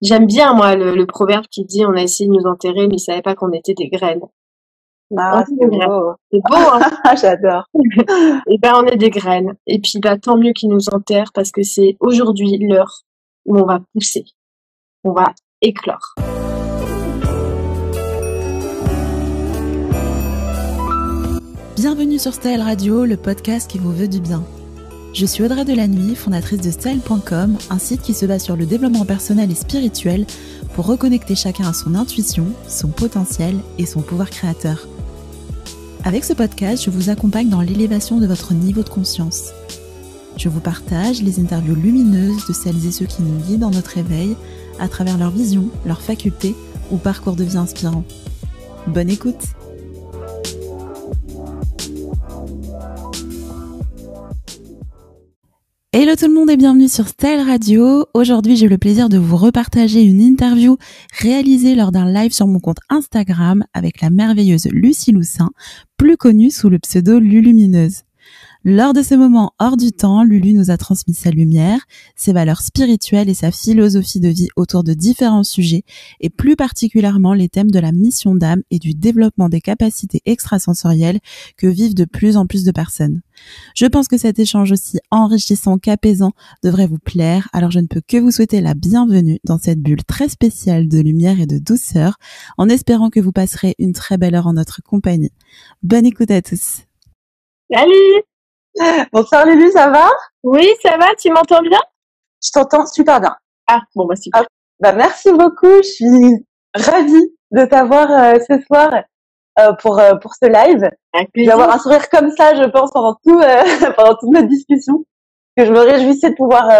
J'aime bien, moi, le, proverbe qui dit on a essayé de nous enterrer, mais ils savaient pas qu'on était des graines. Ah, c'est beau. C'est beau, hein J'adore. Et ben, on est des graines. Et puis, bah, tant mieux qu'ils nous enterrent parce que c'est aujourd'hui l'heure où on va pousser. On va éclore. Bienvenue sur Style Radio, le podcast qui vous veut du bien. Je suis Audrey Delannuy, fondatrice de Style.com, un site qui se base sur le développement personnel et spirituel pour reconnecter chacun à son intuition, son potentiel et son pouvoir créateur. Avec ce podcast, je vous accompagne dans l'élévation de votre niveau de conscience. Je vous partage les interviews lumineuses de celles et ceux qui nous guident dans notre éveil à travers leur vision, leurs facultés ou parcours de vie inspirant. Bonne écoute Hello tout le monde et bienvenue sur Style Radio. Aujourd'hui, j'ai le plaisir de vous repartager une interview réalisée lors d'un live sur mon compte Instagram avec la merveilleuse Lucie Loussin, plus connue sous le pseudo Lulumineuse. Lors de ce moment hors du temps, Lulu nous a transmis sa lumière, ses valeurs spirituelles et sa philosophie de vie autour de différents sujets, et plus particulièrement les thèmes de la mission d'âme et du développement des capacités extrasensorielles que vivent de plus en plus de personnes. Je pense que cet échange aussi enrichissant qu'apaisant devrait vous plaire, alors je ne peux que vous souhaiter la bienvenue dans cette bulle très spéciale de lumière et de douceur, en espérant que vous passerez une très belle heure en notre compagnie. Bonne écoute à tous. Salut Bonsoir Lulu, ça va? Oui, ça va, tu m'entends bien? Je t'entends super bien. Ah, bon bah super. bah, merci beaucoup, je suis ravie de t'avoir euh, ce soir euh, pour euh, pour ce live. D'avoir un sourire comme ça, je pense pendant tout pendant toute notre discussion, que je me réjouissais de pouvoir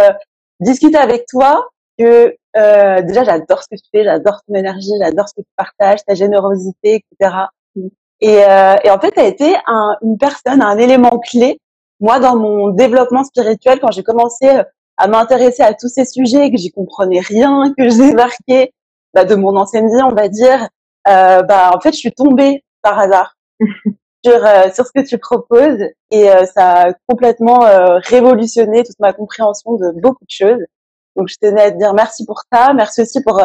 discuter avec toi. Que déjà j'adore ce que tu fais, j'adore ton énergie, j'adore ce que tu partages, ta générosité, etc. Et, et en fait, tu as été un, une personne, un élément clé moi, dans mon développement spirituel, quand j'ai commencé euh, à m'intéresser à tous ces sujets, que j'y comprenais rien, que j'ai marqué bah, de mon ancienne vie, on va dire, euh, bah en fait, je suis tombée par hasard sur euh, sur ce que tu proposes et euh, ça a complètement révolutionné toute ma compréhension de beaucoup de choses. Donc, je tenais à te dire merci pour ça, merci aussi pour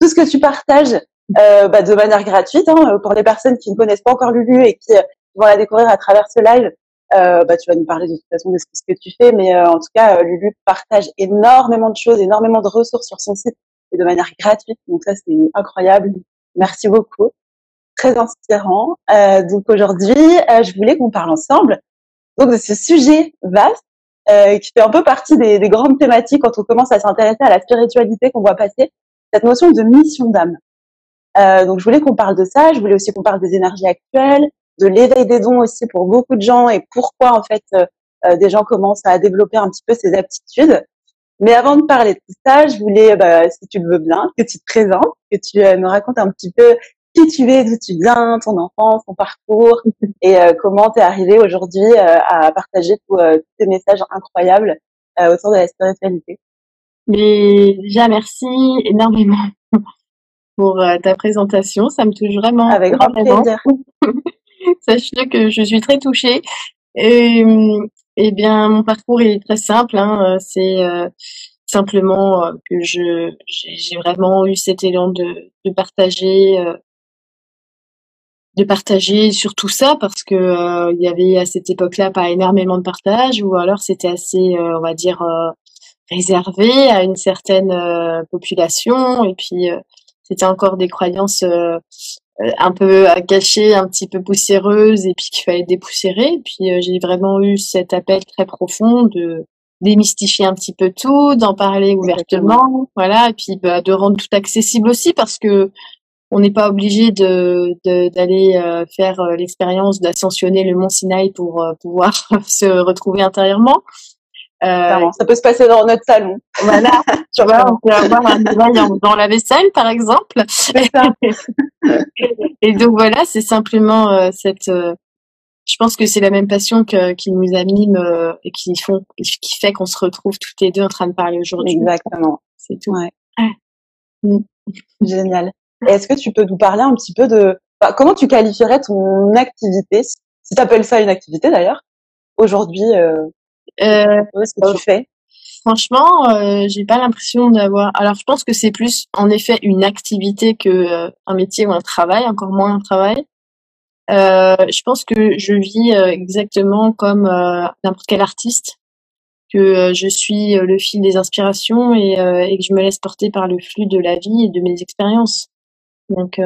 tout ce que tu partages bah, de manière gratuite hein, pour les personnes qui ne connaissent pas encore Lulu et qui vont la découvrir à travers ce live. Euh, bah, tu vas nous parler de toute façon de ce que tu fais, mais euh, en tout cas, euh, Lulu partage énormément de choses, énormément de ressources sur son site et de manière gratuite. Donc ça, c'est incroyable. Merci beaucoup. Très inspirant. Euh, donc aujourd'hui, je voulais qu'on parle ensemble donc de ce sujet vaste qui fait un peu partie des, des grandes thématiques quand on commence à s'intéresser à la spiritualité qu'on voit passer, cette notion de mission d'âme. donc je voulais qu'on parle de ça. Je voulais aussi qu'on parle des énergies actuelles, de l'éveil des dons aussi pour beaucoup de gens et pourquoi en fait euh, euh, des gens commencent à développer un petit peu ces aptitudes. Mais avant de parler de tout ça, je voulais, bah, si tu le veux bien, que tu te présentes, que tu euh, me racontes un petit peu qui tu es, d'où tu viens, ton enfance, ton parcours et comment tu es arrivé aujourd'hui à partager tous ces messages incroyables autour de la spiritualité. Mais déjà, merci énormément pour ta présentation. Ça me touche vraiment. Avec grand plaisir. Sachez que je suis très touchée. Et, eh bien, mon parcours est très simple. Hein. C'est euh, simplement euh, que je j'ai vraiment eu cet élan de, de partager, euh, de partager sur tout ça parce que il y avait à cette époque-là pas énormément de partage ou alors c'était assez, on va dire, réservé à une certaine population et puis c'était encore des croyances euh, un peu gâchée, un petit peu poussiéreuse et puis qu'il fallait dépoussiérer. puis euh, j'ai vraiment eu cet appel très profond de démystifier un petit peu tout, d'en parler ouvertement, voilà, et puis bah, de rendre tout accessible aussi parce que on n'est pas obligé de d'aller euh, faire l'expérience d'ascensionner le mont Sinaï pour pouvoir se retrouver intérieurement. Euh, ça peut se passer dans notre salon. Voilà, tu vois, on peut avoir un éveil dans la vaisselle, par exemple. et donc voilà, c'est simplement euh, cette. Euh, je pense que c'est la même passion que, qui nous anime et qui font, qui fait qu'on se retrouve toutes les deux en train de parler aujourd'hui. Exactement. C'est tout. Ouais. Mm. Génial. Est-ce que tu peux nous parler un petit peu de comment tu qualifierais ton activité, si tu appelles ça une activité d'ailleurs, aujourd'hui euh, euh, ce que tu fais franchement, euh, j'ai pas l'impression d'avoir. Alors, je pense que c'est plus, en effet, une activité que euh, un métier ou un travail, encore moins un travail. Euh, je pense que je vis euh, exactement comme n'importe quel artiste, que je suis le fil des inspirations et, et, que je me laisse porter par le flux de la vie et de mes expériences. Donc,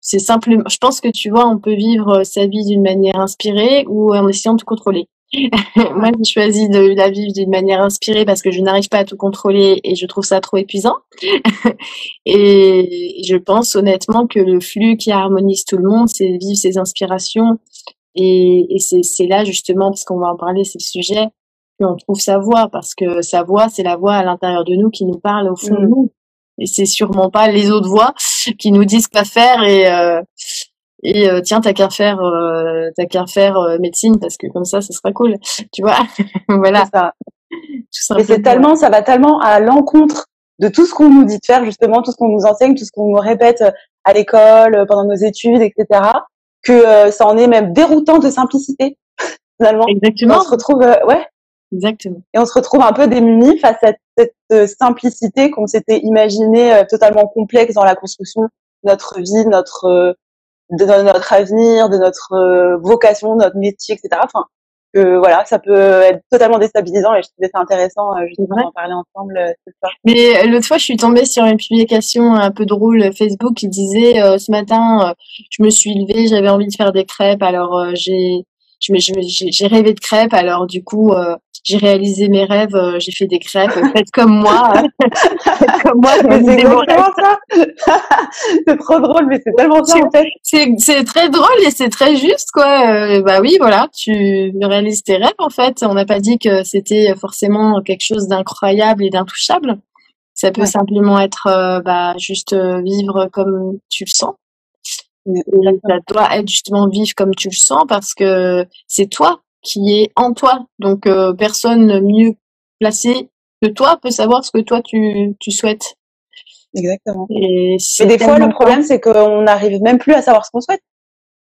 c'est simplement. Je pense que tu vois, on peut vivre sa vie d'une manière inspirée ou en essayant de contrôler. Moi, j'ai choisi de la vivre d'une manière inspirée parce que je n'arrive pas à tout contrôler et je trouve ça trop épuisant. et je pense honnêtement que le flux qui harmonise tout le monde, c'est vivre ses inspirations. Et, et c'est là justement, parce qu'on va en parler, c'est le sujet, qu'on trouve sa voix, parce que sa voix, c'est la voix à l'intérieur de nous qui nous parle au fond de mm. nous. Et c'est sûrement pas les autres voix qui nous disent quoi faire et euh, et euh, tiens t'as qu'à faire euh, t'as qu'à faire euh, médecine parce que comme ça ça sera cool tu vois. Voilà. Ça. mais c'est tellement ça va tellement à l'encontre de tout ce qu'on nous dit de faire justement tout ce qu'on nous enseigne tout ce qu'on nous répète à l'école pendant nos études etc que ça en est même déroutant de simplicité finalement. Exactement. On se retrouve ouais. Exactement. Et on se retrouve un peu démunis face à cette, cette simplicité qu'on s'était imaginé totalement complexe dans la construction de notre vie notre de notre avenir, de notre euh, vocation, de notre métier, etc. Enfin, que voilà, ça peut être totalement déstabilisant et je trouvais ça intéressant euh, justement d'en parler ensemble euh, ce soir. Mais l'autre fois, je suis tombée sur une publication un peu drôle Facebook qui disait ce matin, je me suis levée, j'avais envie de faire des crêpes, alors j'ai j'ai rêvé de crêpes, alors du coup, euh, j'ai réalisé mes rêves, euh, j'ai fait des crêpes, faites comme moi, hein. faites comme moi. C'est exactement ça. c'est trop drôle, mais c'est tellement ça en fait. C'est très drôle et c'est très juste, quoi. Euh, bah oui, voilà, tu réalises tes rêves en fait. On n'a pas dit que c'était forcément quelque chose d'incroyable et d'intouchable. Ça peut simplement être bah, juste vivre comme tu le sens ça doit être justement vivre comme tu le sens parce que c'est toi qui est en toi. Donc euh, personne mieux placé que toi peut savoir ce que toi tu, tu souhaites. Exactement. Et, des fois le problème c'est qu'on n'arrive même plus à savoir ce qu'on souhaite.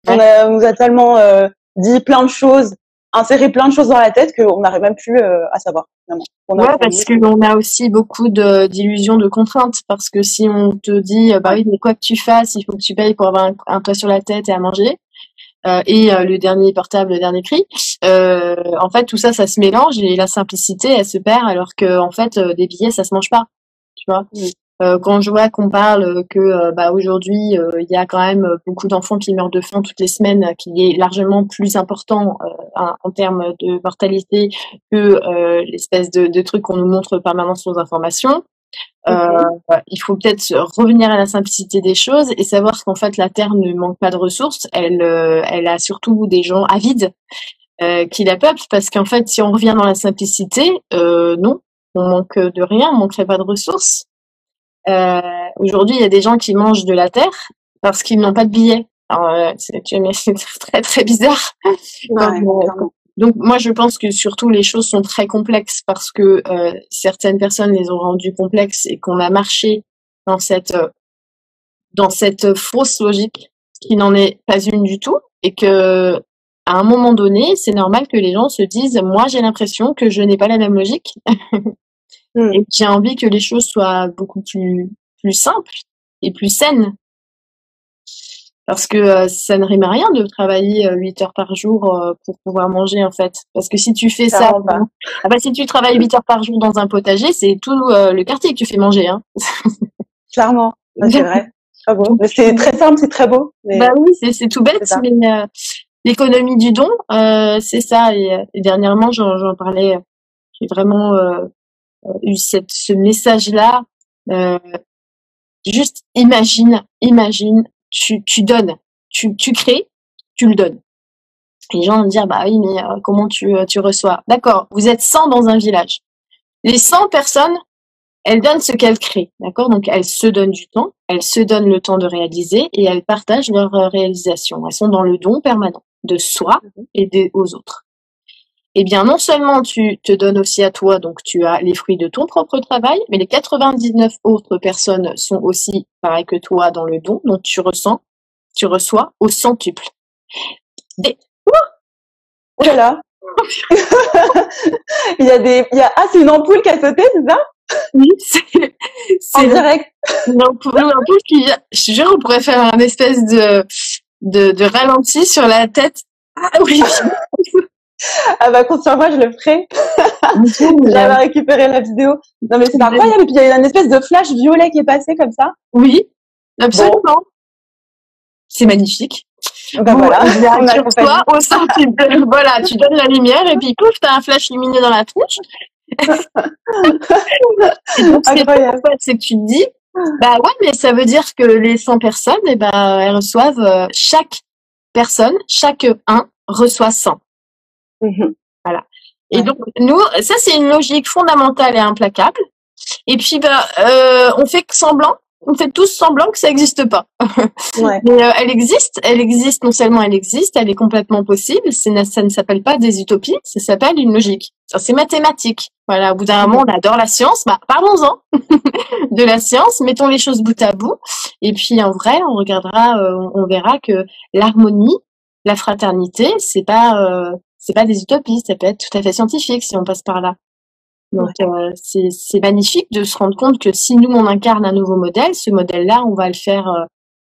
On, a, nous a tellement euh, dit plein de choses insérer plein de choses dans la tête qu'on n'arrive même plus euh, à savoir. Ouais, parce qu'on a aussi beaucoup d'illusions de, contraintes. Parce que si on te dit, euh, bah oui, mais quoi que tu fasses, il faut que tu payes pour avoir un, toit sur la tête et à manger. Euh, et le dernier portable, le dernier cri. en fait, tout ça, ça se mélange et la simplicité, elle se perd, alors que en fait, des billets, ça se mange pas. Tu vois. Euh, quand je vois qu'on parle que euh, bah, aujourd'hui euh, il y a quand même beaucoup d'enfants qui meurent de faim toutes les semaines, qui est largement plus important en termes de mortalité que l'espèce de, de truc qu'on nous montre permanemment sur nos informations. il faut peut-être revenir à la simplicité des choses et savoir qu'en fait la Terre ne manque pas de ressources, elle, elle a surtout des gens avides qui la peuplent parce qu'en fait si on revient dans la simplicité, non, on manque de rien, on manquerait pas de ressources. Euh, aujourd'hui, il y a des gens qui mangent de la terre parce qu'ils n'ont pas de billets. Euh, c'est très très bizarre. donc, moi, je pense que surtout les choses sont très complexes parce que euh, certaines personnes les ont rendues complexes et qu'on a marché dans cette dans cette fausse logique qui n'en est pas une du tout et que à un moment donné, c'est normal que les gens se disent moi j'ai l'impression que je n'ai pas la même logique Mm. Et j'ai envie que les choses soient beaucoup plus, plus simples et plus saines. Parce que euh, ça ne rime à rien de travailler 8 euh, heures par jour euh, pour pouvoir manger, en fait. Parce que si tu fais ça, ah bah, si tu travailles 8 heures par jour dans un potager, c'est tout le quartier que tu fais manger. Hein. Clairement, c'est vrai. C'est très simple, c'est très beau. Bah oui, c'est tout bête, mais l'économie du don, c'est ça. Et, dernièrement, j'en parlais, j'ai vraiment eu cette, ce message-là. Euh, juste imagine, imagine, tu, tu donnes, tu, tu crées, tu le donnes. les gens vont dire, bah oui, mais euh, comment tu, euh, tu reçois? D'accord, vous êtes 100 dans un village. Les 100 personnes, elles donnent ce qu'elles créent, d'accord? Donc elles se donnent du temps, elles se donnent le temps de réaliser et elles partagent leur réalisation. Elles sont dans le don permanent de soi mhm. et des, aux autres eh bien non seulement tu te donnes aussi à toi, donc tu as les fruits de ton propre travail, mais les 99 autres personnes sont aussi pareil que toi dans le don, donc tu ressens, tu reçois au centuple. Des... Oh là il y a des, il y a, ah, c'est une ampoule qui a sauté, c'est ça? Oui, c'est, en direct. Une ampoule, qui, je te jure, on pourrait faire un espèce de, de, de ralenti sur la tête. Ah oui. Ah bah, compte sur moi, je le ferai. J'avais récupéré la vidéo. Non, mais c'est incroyable. Et puis, il y a une espèce de flash violet qui est passé comme ça. Oui, absolument. C'est magnifique. Ben voilà, on toi, au tu, voilà, tu donnes la lumière et puis pouf, t'as un flash lumineux dans la tronche. C'est que tu te dis, bah ouais, mais ça veut dire que les 100 personnes, eh ben, elles reçoivent, euh, chaque personne, chaque un reçoit 100. Mhm. Voilà. Et donc, nous, ça, c'est une logique fondamentale et implacable. Et puis, bah, euh, on fait semblant on fait tous semblant que ça n'existe pas. Ouais. Mais euh, elle existe, elle existe, non seulement elle existe, elle est complètement possible, ça ne s'appelle pas des utopies, ça s'appelle une logique. C'est mathématique. Voilà, au bout d'un moment, on adore la science, bah parlons-en de la science, mettons les choses bout à bout, et puis en vrai, on regardera, euh, on verra que l'harmonie, la fraternité, c'est pas, euh, c'est pas des utopies, ça peut être tout à fait scientifique si on passe par là. Donc euh, c'est magnifique de se rendre compte que si nous on incarne un nouveau modèle, ce modèle-là, on va le faire, euh,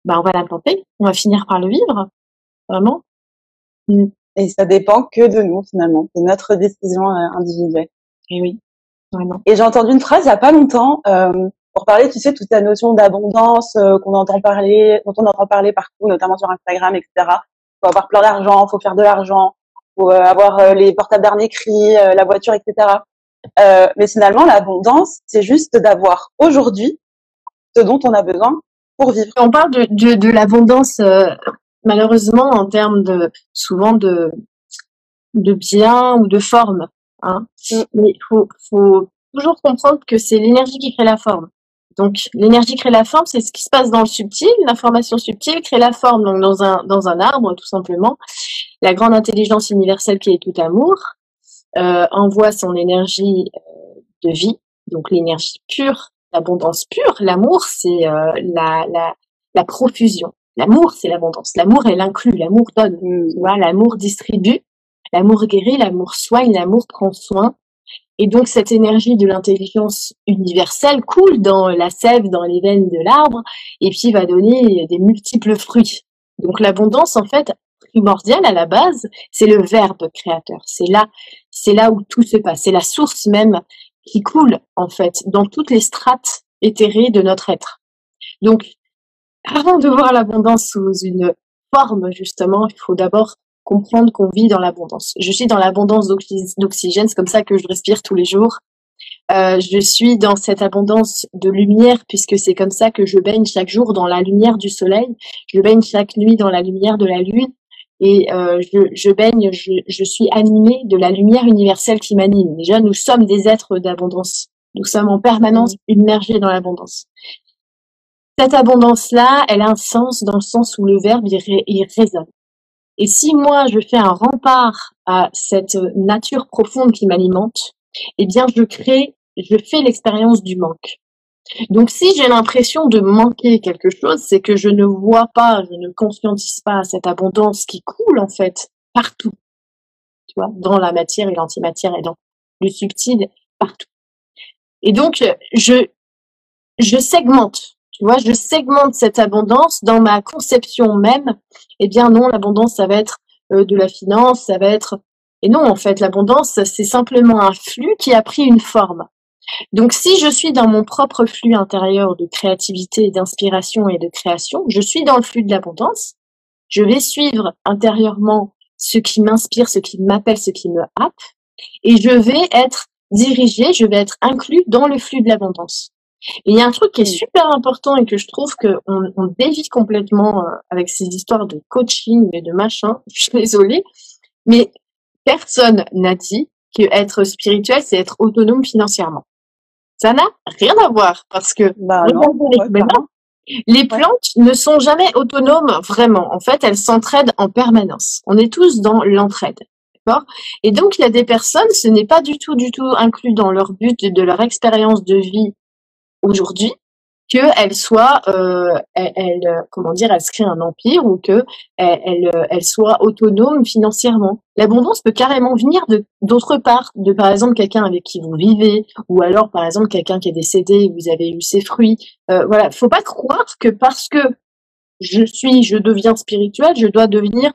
bah, on va l'implanter, on va finir par le vivre, vraiment. Mm. Et ça dépend que de nous finalement, de notre décision euh, individuelle. Et oui, vraiment. Et j'ai entendu une phrase il y a pas longtemps pour parler, tu sais, toute la notion d'abondance qu'on entend parler, dont on entend parler partout, notamment sur Instagram, etc. Faut avoir plein d'argent, faut faire de l'argent, faut avoir les portables dernier cri, la voiture, etc. Euh, mais finalement, l'abondance, c'est juste d'avoir aujourd'hui ce dont on a besoin pour vivre. On parle de, de, de l'abondance, euh, malheureusement, en termes de souvent de, de biens ou de forme. Hein. Mm. Mais il faut, faut toujours comprendre que c'est l'énergie qui crée la forme. Donc l'énergie crée la forme, c'est ce qui se passe dans le subtil, l'information subtile crée la forme. Donc dans un dans un arbre, tout simplement, la grande intelligence universelle qui est tout amour, euh, envoie son énergie euh, de vie, donc l'énergie pure, l'abondance pure. L'amour, c'est euh, la, la, la profusion. L'amour, c'est l'abondance. L'amour, elle inclut. L'amour donne. L'amour distribue. L'amour guérit. L'amour soigne. L'amour prend soin. Et donc, cette énergie de l'intelligence universelle coule dans la sève, dans les veines de l'arbre, et puis va donner des multiples fruits. Donc, l'abondance, en fait, primordiale à la base, c'est le verbe créateur. C'est là c'est là où tout se passe. C'est la source même qui coule, en fait, dans toutes les strates éthérées de notre être. Donc, avant de voir l'abondance sous une forme, justement, il faut d'abord comprendre qu'on vit dans l'abondance. Je suis dans l'abondance d'oxygène, c'est comme ça que je respire tous les jours. Euh, je suis dans cette abondance de lumière puisque c'est comme ça que je baigne chaque jour dans la lumière du soleil. Je baigne chaque nuit dans la lumière de la lune et euh, je, baigne, je, suis animée de la lumière universelle qui m'anime. Déjà, nous sommes des êtres d'abondance. Nous sommes en permanence immergés dans l'abondance. Cette abondance-là, elle a un sens dans le sens où le verbe il, résonne. Et si moi je fais un rempart à cette nature profonde qui m'alimente, eh bien je crée, je fais l'expérience du manque. Donc si j'ai l'impression de manquer quelque chose, c'est que je ne vois pas, je ne conscientise pas cette abondance qui coule en fait partout. Tu vois, dans la matière et l'antimatière et dans le subtil partout. Et donc je je segmente, tu vois, je segmente cette abondance dans ma conception même. Eh bien non, l'abondance ça va être euh, de la finance, ça va être et non en fait l'abondance c'est simplement un flux qui a pris une forme. Donc si je suis dans mon propre flux intérieur de créativité, d'inspiration et de création, je suis dans le flux de l'abondance, je vais suivre intérieurement ce qui m'inspire, ce qui m'appelle, ce qui me happe, et je vais être dirigé, je vais être inclus dans le flux de l'abondance. Et il y a un truc qui est super important et que je trouve qu'on on dévie complètement euh, avec ces histoires de coaching et de machin, je suis désolée, mais personne n'a dit que être spirituel, c'est être autonome financièrement. Ça n'a rien à voir parce que bah les plantes ne sont jamais autonomes vraiment. En fait, elles s'entraident en permanence. On est tous dans l'entraide. D'accord? Et donc, il y a des personnes, ce n'est pas du tout, du tout inclus dans leur but de leur expérience de vie aujourd'hui, qu'elle soit, euh, elle, comment dire, elle se crée un empire ou que elle, elle, soit autonome financièrement. L'abondance peut carrément venir de d'autre part, de par exemple quelqu'un avec qui vous vivez, ou alors par exemple quelqu'un qui est décédé et vous avez eu ses fruits. Euh, voilà, faut pas croire que parce que je suis, je deviens spirituel, je dois devenir,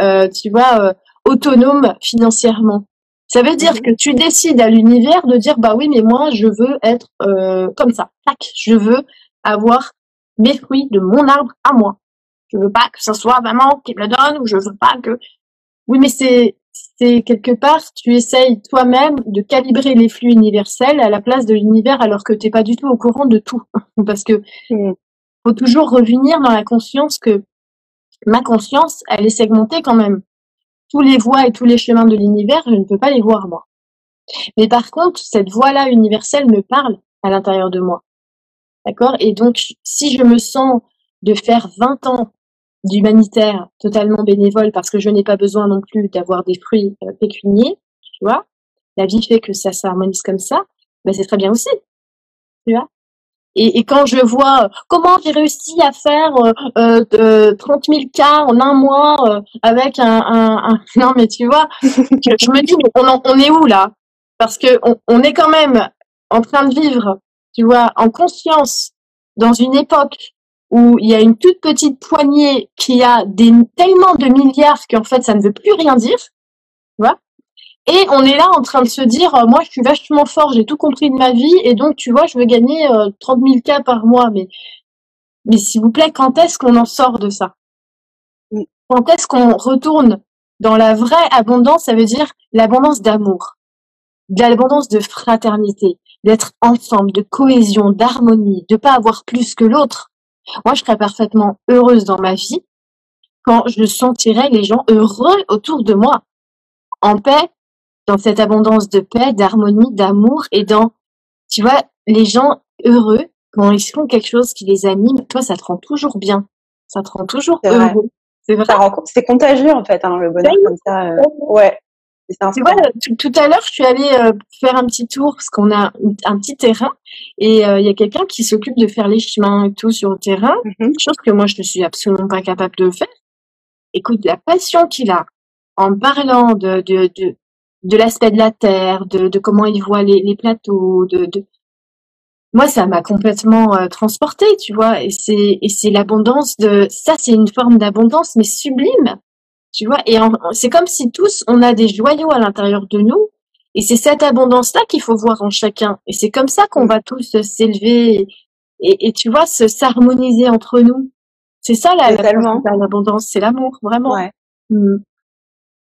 euh, tu vois, euh, autonome financièrement. Ça veut dire mhm. que tu décides à l'univers de dire bah oui mais moi je veux être euh, comme ça. Tac, je veux avoir mes fruits de mon arbre à moi. Je veux pas que ce soit maman qui me le donne ou je veux pas que. Oui mais c'est c'est quelque part tu essayes toi-même de calibrer les flux universels à la place de l'univers alors que t'es pas du tout au courant de tout parce que mhm. faut toujours revenir dans la conscience que ma conscience elle est segmentée quand même tous les voies et tous les chemins de l'univers, je ne peux pas les voir moi. Mais par contre, cette voie-là universelle me parle à l'intérieur de moi. D'accord? Et donc, si je me sens de faire 20 ans d'humanitaire totalement bénévole parce que je n'ai pas besoin non plus d'avoir des fruits euh, pécuniers, tu vois, la vie fait que ça s'harmonise comme ça, ben c'est très bien aussi. Tu vois? Et, et, quand je vois euh, comment j'ai réussi à faire euh, euh, 30 000 cas en un mois euh, avec un, un, un, non mais tu vois, je, me dis on, on est où là? Parce que on, on, est quand même en train de vivre, tu vois, en conscience dans une époque où il y a une toute petite poignée qui a des tellement de milliards qu'en fait ça ne veut plus rien dire, tu vois? Et on est là en train de se dire, euh, moi, je suis vachement fort, j'ai tout compris de ma vie, et donc, tu vois, je veux gagner euh, 30 000 cas par mois. Mais, mais s'il vous plaît, quand est-ce qu'on en sort de ça? Mm. Quand est-ce qu'on retourne dans la vraie abondance? Ça veut dire l'abondance d'amour, de l'abondance de fraternité, d'être ensemble, de cohésion, d'harmonie, de pas avoir plus que l'autre. Moi, je serais parfaitement heureuse dans ma vie quand je sentirais les gens heureux autour de moi, en paix, dans cette abondance de paix, d'harmonie, d'amour et dans, tu vois, les gens heureux quand ils font quelque chose qui les anime. Toi, ça te rend toujours bien. Ça te rend toujours heureux. C'est vrai. C'est contagieux en fait, hein, le bonheur comme ça. Euh, ouais. Tu vois, tout, à l'heure, je suis allée euh, faire un petit tour parce qu'on a un petit terrain et euh, il y a quelqu'un qui s'occupe de faire les chemins et tout sur le terrain, mm-hmm. chose que moi je ne suis absolument pas capable de faire. Écoute, la passion qu'il a en parlant de, de, de, de l'aspect de la terre, de, de comment il voit les, les plateaux, de, de... moi ça m'a complètement euh, transporté, tu vois, et c'est et c'est l'abondance de ça, c'est une forme d'abondance mais sublime, tu vois, et c'est comme si tous on a des joyaux à l'intérieur de nous, et c'est cette abondance là qu'il faut voir en chacun, et c'est comme ça qu'on va tous s'élever et, et, tu vois se s'harmoniser entre nous. C'est ça la, l'abondance, c'est l'amour, vraiment. Ouais. Mmh.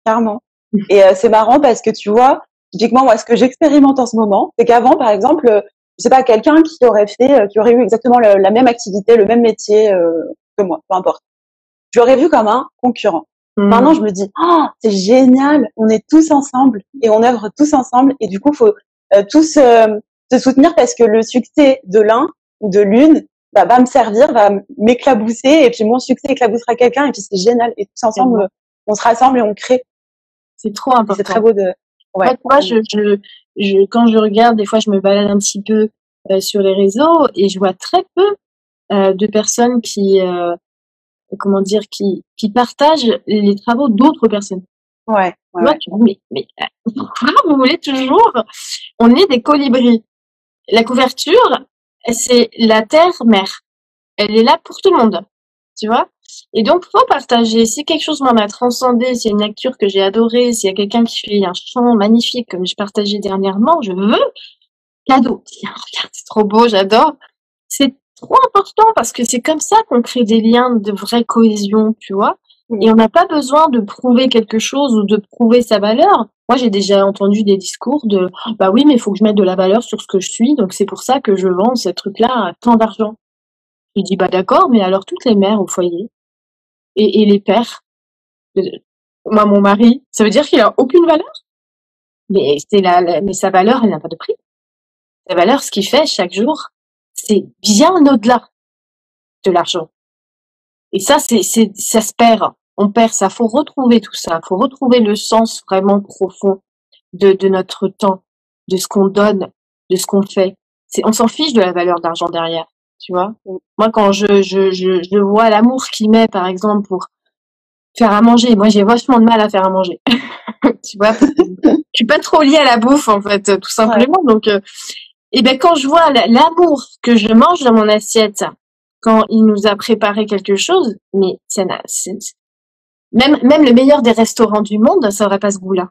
Clairement. Et euh, c'est marrant parce que tu vois, typiquement moi, ce que j'expérimente en ce moment, c'est qu'avant, par exemple, euh, je sais pas, quelqu'un qui aurait fait, euh, qui aurait eu exactement la même activité, le même métier que moi, peu importe. Je l'aurais vu comme un concurrent. Mmh. Maintenant, je me dis, ah, c'est génial, on est tous ensemble et on œuvre tous ensemble et du coup, faut tous se soutenir parce que le succès de l'un ou de l'une bah, va me servir, va m'éclabousser et puis mon succès éclaboussera quelqu'un et puis c'est génial et tous ensemble, on se rassemble et on crée. C'est trop important. C'est très beau de. Ouais. En fait, moi, je, je, je, quand je regarde, des fois, je me balade un petit peu euh, sur les réseaux et je vois très peu euh, de personnes qui, euh, comment dire, qui, qui partagent les travaux d'autres personnes. Ouais. ouais, ouais. mais, mais pourquoi vous voulez toujours On est des colibris. La couverture, c'est la terre mère. Elle est là pour tout le monde. Tu vois? Et donc, faut partager. Si quelque chose m'a transcendé, s'il y a une lecture que j'ai adorée, s'il y a quelqu'un qui fait un chant magnifique comme j'ai partagé dernièrement, je veux cadeau. Tiens, regarde, c'est trop beau, j'adore. C'est trop important parce que c'est comme ça qu'on crée des liens de vraie cohésion, tu vois. Et on n'a pas besoin de prouver quelque chose ou de prouver sa valeur. Moi, j'ai déjà entendu des discours de bah oui, mais il faut que je mette de la valeur sur ce que je suis, donc c'est pour ça que je vends ce truc-là à tant d'argent. Il dit bah d'accord, mais alors toutes les mères au foyer et, les pères, moi mon mari, ça veut dire qu'il a aucune valeur Mais c'est la, mais sa valeur, elle n'a pas de prix. Sa valeur, ce qu'il fait chaque jour, c'est bien au-delà de l'argent. Et ça, c'est, c'est, ça se perd. On perd ça. Faut retrouver tout ça. Faut retrouver le sens vraiment profond de, de notre temps, de ce qu'on donne, de ce qu'on fait. C'est, on s'en fiche de la valeur d'argent derrière. Tu vois. Moi, quand je, je, je, je vois l'amour qu'il met, par exemple, pour faire à manger, moi, j'ai vachement de mal à faire à manger. tu vois, je suis pas trop liée à la bouffe, en fait, tout simplement. Donc, euh, et ben, quand je vois l'amour que je mange dans mon assiette, quand il nous a préparé quelque chose, mais ça n'a, même, même le meilleur des restaurants du monde, ça aurait pas ce goût-là.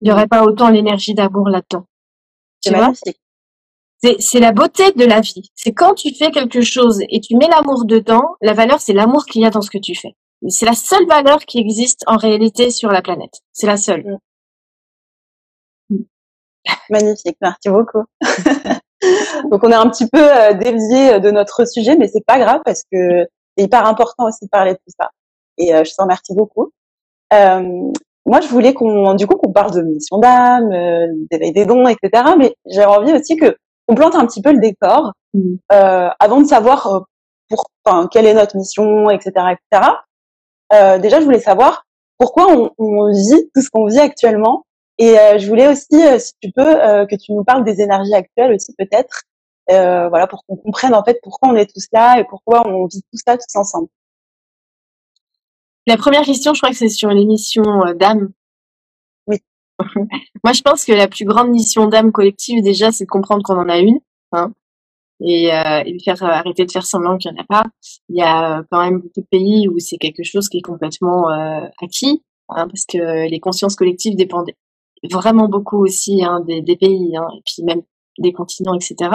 Il y aurait pas autant l'énergie d'amour là-dedans. Tu vois? C'est la beauté de la vie. C'est quand tu fais quelque chose et tu mets l'amour dedans, la valeur, c'est l'amour qu'il y a dans ce que tu fais. C'est la seule valeur qui existe en réalité sur la planète. C'est la seule. Mm. Magnifique, merci beaucoup. Donc on est un petit peu euh, dévié euh, de notre sujet, mais c'est pas grave parce que c'est hyper important aussi de parler de tout ça. Et euh, je t'en remercie beaucoup. moi, je voulais qu'on, du coup, qu'on parle de mission d'âme, d'éveil des dons, etc. Mais j'avais envie aussi que on plante un petit peu le décor mm. euh, avant de savoir euh, pour, enfin, quelle est notre mission, etc., etc. Euh, déjà, je voulais savoir pourquoi on, on vit tout ce qu'on vit actuellement. Et euh, je voulais aussi, euh, si tu peux, que tu nous parles des énergies actuelles aussi peut-être, voilà, pour qu'on comprenne en fait pourquoi on est tous là et pourquoi on vit tout ça tous ensemble. La première question, je crois que c'est sur l'émission d'âme Moi, je pense que la plus grande mission d'âme collective, déjà, c'est de comprendre qu'on en a une, hein, et, euh, et faire euh, arrêter de faire semblant qu'il n'y en a pas. Il y a quand même beaucoup de pays où c'est quelque chose qui est complètement euh, acquis, hein, parce que les consciences collectives dépendent vraiment beaucoup aussi hein, des, des, pays, hein, et puis même des continents, etc.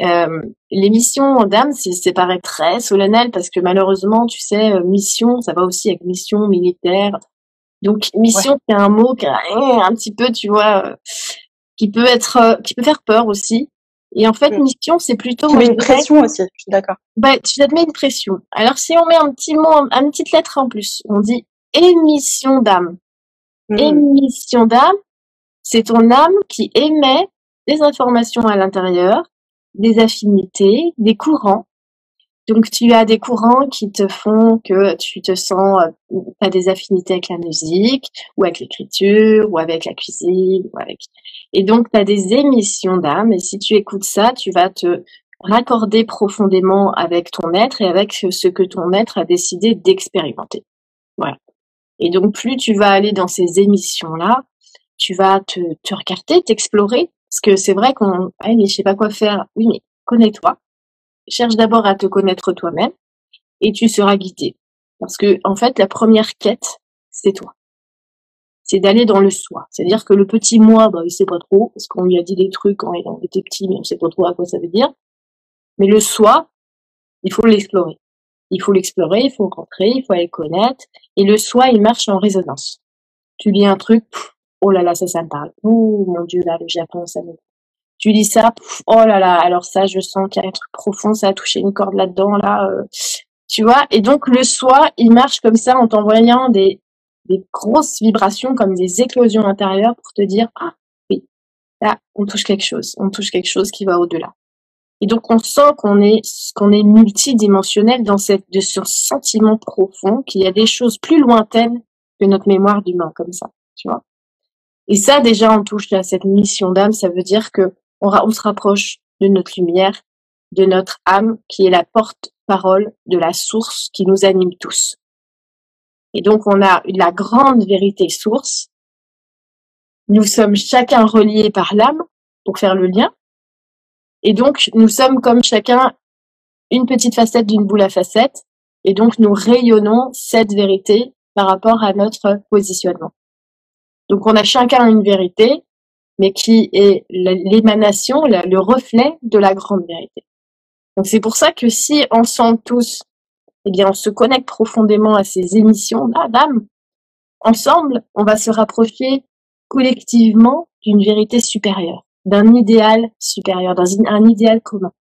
Euh, les missions d'âme, c'est paraît très solennel parce que malheureusement, tu sais, euh, mission, ça va aussi avec mission militaire, donc mission, c'est un mot qui un petit peu, tu vois, euh, qui peut être, euh, qui peut faire peur aussi. Et en fait, mm. mission, c'est plutôt. Tu mets une pression aussi, je suis d'accord. Bah, tu te mets une pression. Alors, si on met un petit mot, une petite lettre en plus, on dit émission d'âme. Mm. Émission d'âme, c'est ton âme qui émet des informations à l'intérieur, des affinités, des courants donc tu as des courants qui te font que tu te sens, euh, as des affinités avec la musique, ou avec l'écriture, ou avec la cuisine, ou avec. Et donc tu as des émissions d'âme, et si tu écoutes ça, tu vas te raccorder profondément avec ton être et avec ce que ton être a décidé d'expérimenter. Voilà. Et donc plus tu vas aller dans ces émissions-là, tu vas te, te regarder, t'explorer, parce que c'est vrai qu'on, ah, mais je sais pas quoi faire. Oui, mais connais-toi cherche d'abord à te connaître toi-même et tu seras guidé. Parce que, en fait, la première quête, c'est toi. C'est d'aller dans le soi. C'est-à-dire que le petit moi, bah, il sait pas trop, parce qu'on lui a dit des trucs quand il était petit, mais on sait pas trop à quoi ça veut dire. Mais le soi, il faut l'explorer. Il faut l'explorer, il faut rentrer, il faut aller connaître. Et le soi, il marche en résonance. Tu lis un truc, oh là là, ça, ça me parle. Oh mon Dieu, là, le Japon, ça me tu dis ça, oh là là, alors ça, je sens qu'il y a un truc profond, ça a touché une corde là-dedans, là, euh, tu vois. Et donc le soi, il marche comme ça en t'envoyant des, grosses vibrations, comme des éclosions intérieures pour te dire, ah oui, là, on touche quelque chose, on touche quelque chose qui va au-delà. Et donc on sent qu'on est qu'on est multidimensionnel dans cette de ce sentiment profond qu'il y a des choses plus lointaines que notre mémoire d'humain comme ça, tu vois. Et ça déjà on touche à cette mission d'âme, ça veut dire que on, se rapproche de notre lumière, de notre âme qui est la porte-parole de la source qui nous anime tous. Et donc on a la grande vérité source. Nous sommes chacun reliés par l'âme pour faire le lien. Et donc nous sommes comme chacun une petite facette d'une boule à facettes. Et donc nous rayonnons cette vérité par rapport à notre positionnement. Donc on a chacun une vérité mais qui est l'émanation, le reflet de la grande vérité. Donc c'est pour ça que si ensemble tous, eh bien, on se connecte profondément à ces émissions d'âme, ensemble, on va se rapprocher collectivement d'une vérité supérieure, d'un idéal supérieur, d'un un idéal commun.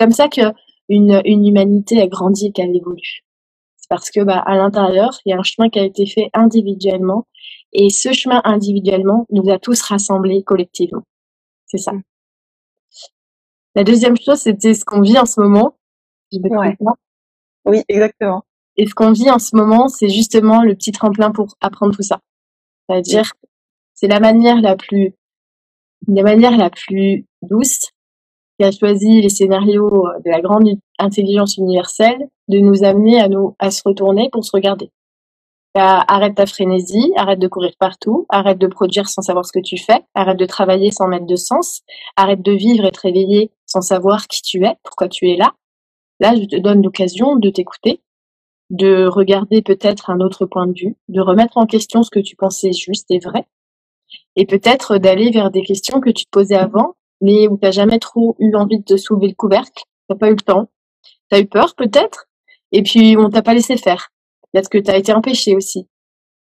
Comme ça que une, une humanité a grandi et qu'elle évolue. C'est parce que bah, à l'intérieur, il y a un chemin qui a été fait individuellement et ce chemin individuellement nous a tous rassemblés collectivement. C'est ça. La deuxième chose, c'était ce qu'on vit en ce moment. Oui, exactement. Et ce qu'on vit en ce moment, c'est justement le petit tremplin pour apprendre tout ça. C'est-à-dire, c'est la manière la plus, la manière la plus douce qui a choisi les scénarios de la grande intelligence universelle de nous amener à nous à se retourner pour se regarder. Bah, arrête ta frénésie, arrête de courir partout, arrête de produire sans savoir ce que tu fais, arrête de travailler sans mettre de sens, arrête de vivre et te réveiller sans savoir qui tu es, pourquoi tu es là. Là, je te donne l'occasion de t'écouter, de regarder peut-être un autre point de vue, de remettre en question ce que tu pensais juste et vrai, et peut-être d'aller vers des questions que tu te posais avant, mais où tu n'as jamais trop eu envie de te soulever le couvercle, tu pas eu le temps, tu as eu peur peut-être, et puis on t'a pas laissé faire. Peut-être que tu as été empêché aussi.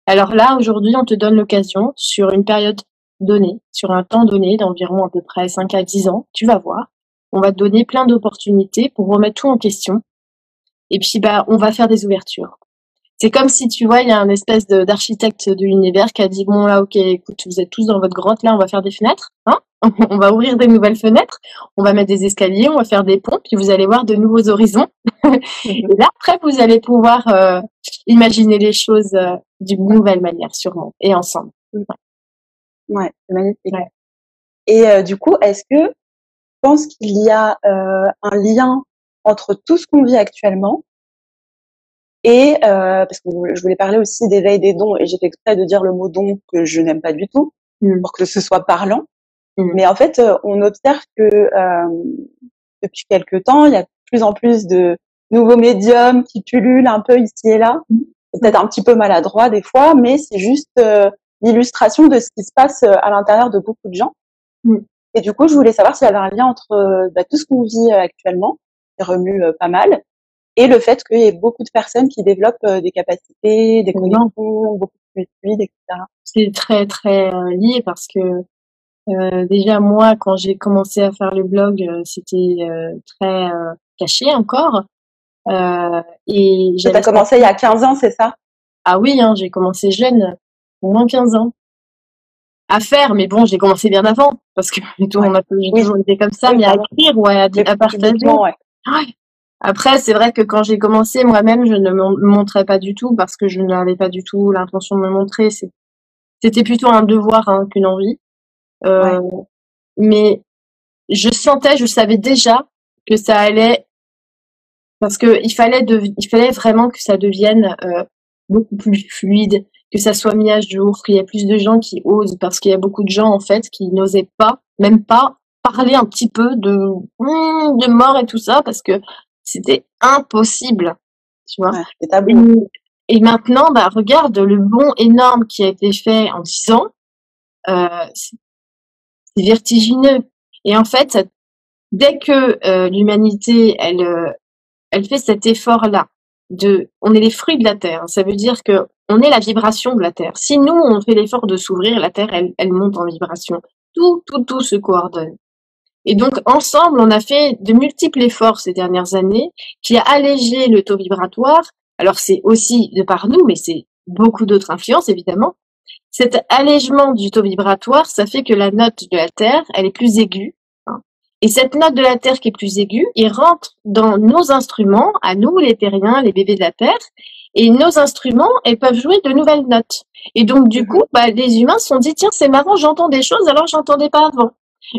Alors là, aujourd'hui, on te donne l'occasion, sur une période donnée, sur un temps donné d'environ à peu près 5 à 10 ans, tu vas voir, on va te donner plein d'opportunités pour remettre tout en question. Et puis, bah, on va faire des ouvertures. C'est comme si, tu vois, il y a un espèce d'architecte de, l'univers qui a dit, bon, là, ok, écoute, vous êtes tous dans votre grotte, là, on va faire des fenêtres, hein on va ouvrir des nouvelles fenêtres, on va mettre des escaliers, on va faire des ponts, puis vous allez voir de nouveaux horizons. et là, après, vous allez pouvoir euh, imaginer les choses euh, d'une nouvelle manière, sûrement, et ensemble. Ouais, c'est magnifique. Et euh, du coup, est-ce que tu penses qu'il y a un lien entre tout ce qu'on vit actuellement et parce que je voulais parler aussi d'éveil des dons et j'ai fait exprès de dire le mot don que je n'aime pas du tout mmh. pour que ce soit parlant. Mmh. Mais en fait, euh, on observe que euh, depuis quelques temps, il y a de plus en plus de nouveaux médiums qui pullulent un peu ici et là. Mmh. C'est peut-être un petit peu maladroit des fois, mais c'est juste euh, l'illustration de ce qui se passe à l'intérieur de beaucoup de gens. Et du coup, je voulais savoir s'il y avait un lien entre bah, tout ce qu'on vit actuellement, qui remue pas mal, et le fait qu'il y ait beaucoup de personnes qui développent des capacités, des connexions beaucoup plus fluides, etc. C'est très très lié parce que euh, déjà moi, quand j'ai commencé à faire le blog, euh, c'était euh, très caché encore. et j'avais commencé il y a 15 ans, c'est ça? Ah oui, hein, j'ai commencé jeune, au moins 15 ans à faire, mais bon, j'ai commencé bien avant parce que tout, on a toujours été comme ça, mais à écrire, ouais, à, partager. Ouais. Après, c'est vrai que quand j'ai commencé moi-même, je ne me montrais pas du tout parce que je n'avais pas du tout l'intention de me montrer. C'était plutôt un devoir hein, qu'une envie. Euh, mais je sentais, je savais déjà que ça allait, parce que il fallait, de, il fallait vraiment que ça devienne euh, beaucoup plus fluide, que ça soit mis à jour, qu'il y ait plus de gens qui osent, parce qu'il y a beaucoup de gens en fait qui n'osaient pas, même pas parler un petit peu de hmm, de mort et tout ça, parce que c'était impossible, tu vois. et, maintenant, bah regarde le bond énorme qui a été fait en 10 ans. Euh, c'est vertigineux. Et en fait, dès que euh, l'humanité, elle, euh, elle fait cet effort-là, de, on est les fruits de la terre. Ça veut dire que on est la vibration de la terre. Si nous on fait l'effort de s'ouvrir, la terre, elle, elle monte en vibration. Tout, tout, tout se coordonne. Et donc ensemble, on a fait de multiples efforts ces dernières années qui a allégé le taux vibratoire. Alors c'est aussi de par nous, mais c'est beaucoup d'autres influences évidemment. Cet allègement du taux vibratoire, ça fait que la note de la Terre, elle est plus aiguë. Hein. Et cette note de la Terre qui est plus aiguë, il rentre dans nos instruments, à nous les terriens, les bébés de la Terre, et nos instruments, elles peuvent jouer de nouvelles notes. Et donc du coup, bah, les humains se sont dit, tiens, c'est marrant, j'entends des choses alors j'entendais pas avant.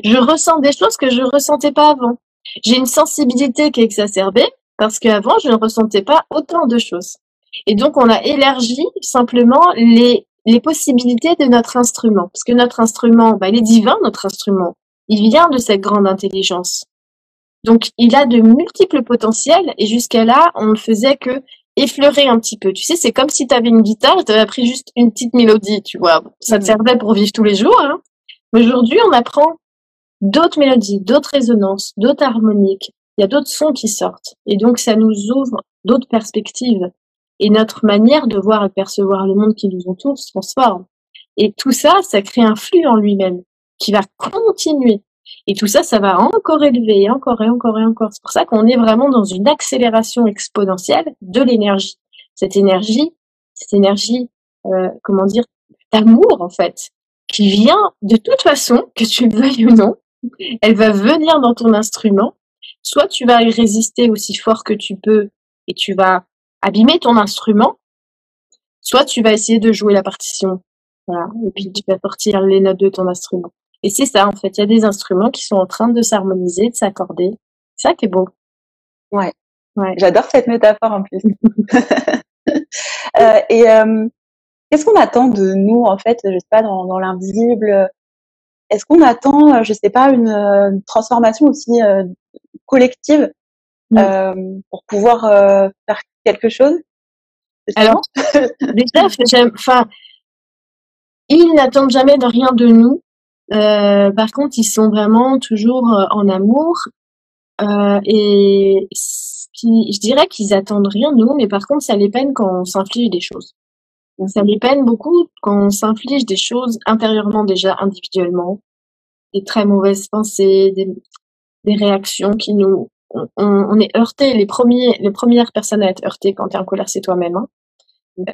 Je ressens des choses que je ressentais pas avant. J'ai une sensibilité qui est exacerbée parce qu'avant, je ne ressentais pas autant de choses. Et donc, on a élargi simplement les les possibilités de notre instrument. Parce que notre instrument, bah, il est divin, notre instrument. Il vient de cette grande intelligence. Donc, il a de multiples potentiels et jusqu'à là, on ne faisait que effleurer un petit peu. Tu sais, c'est comme si tu avais une guitare tu avais appris juste une petite mélodie, tu vois. Ça te mmh. servait pour vivre tous les jours. Hein. Aujourd'hui, on apprend d'autres mélodies, d'autres résonances, d'autres harmoniques. Il y a d'autres sons qui sortent. Et donc, ça nous ouvre d'autres perspectives et notre manière de voir et percevoir le monde qui nous entoure se transforme. Et tout ça, ça crée un flux en lui-même qui va continuer. Et tout ça, ça va encore élever, encore et encore et encore. C'est pour ça qu'on est vraiment dans une accélération exponentielle de l'énergie. Cette énergie, cette énergie, euh, comment dire, d'amour en fait, qui vient de toute façon, que tu le veuilles ou non, elle va venir dans ton instrument. Soit tu vas y résister aussi fort que tu peux et tu vas abîmer ton instrument, soit tu vas essayer de jouer la partition. Voilà. Et puis tu vas sortir les notes de ton instrument. Et c'est ça, en fait. Il y a des instruments qui sont en train de s'harmoniser, de s'accorder. C'est ça qui est beau. Ouais. ouais. J'adore cette métaphore en plus. euh, et euh, qu'est-ce qu'on attend de nous, en fait, je sais pas, dans, dans l'invisible Est-ce qu'on attend, euh, je sais pas, une, une transformation aussi euh, collective euh, pour pouvoir faire quelque chose? Alors, déjà, enfin, ils n'attendent jamais de rien de nous. Euh, par contre, ils sont vraiment toujours euh, en amour. Euh, et je dirais qu'ils attendent rien de nous, mais par contre, ça les peine quand on s'inflige des choses. Ça les peine beaucoup quand on s'inflige des choses intérieurement déjà, individuellement, des très mauvaises pensées, des, des réactions qui nous, on, on, est heurté. Les premiers, les premières personnes à être heurtées quand tu es en colère, c'est toi-même. Hein.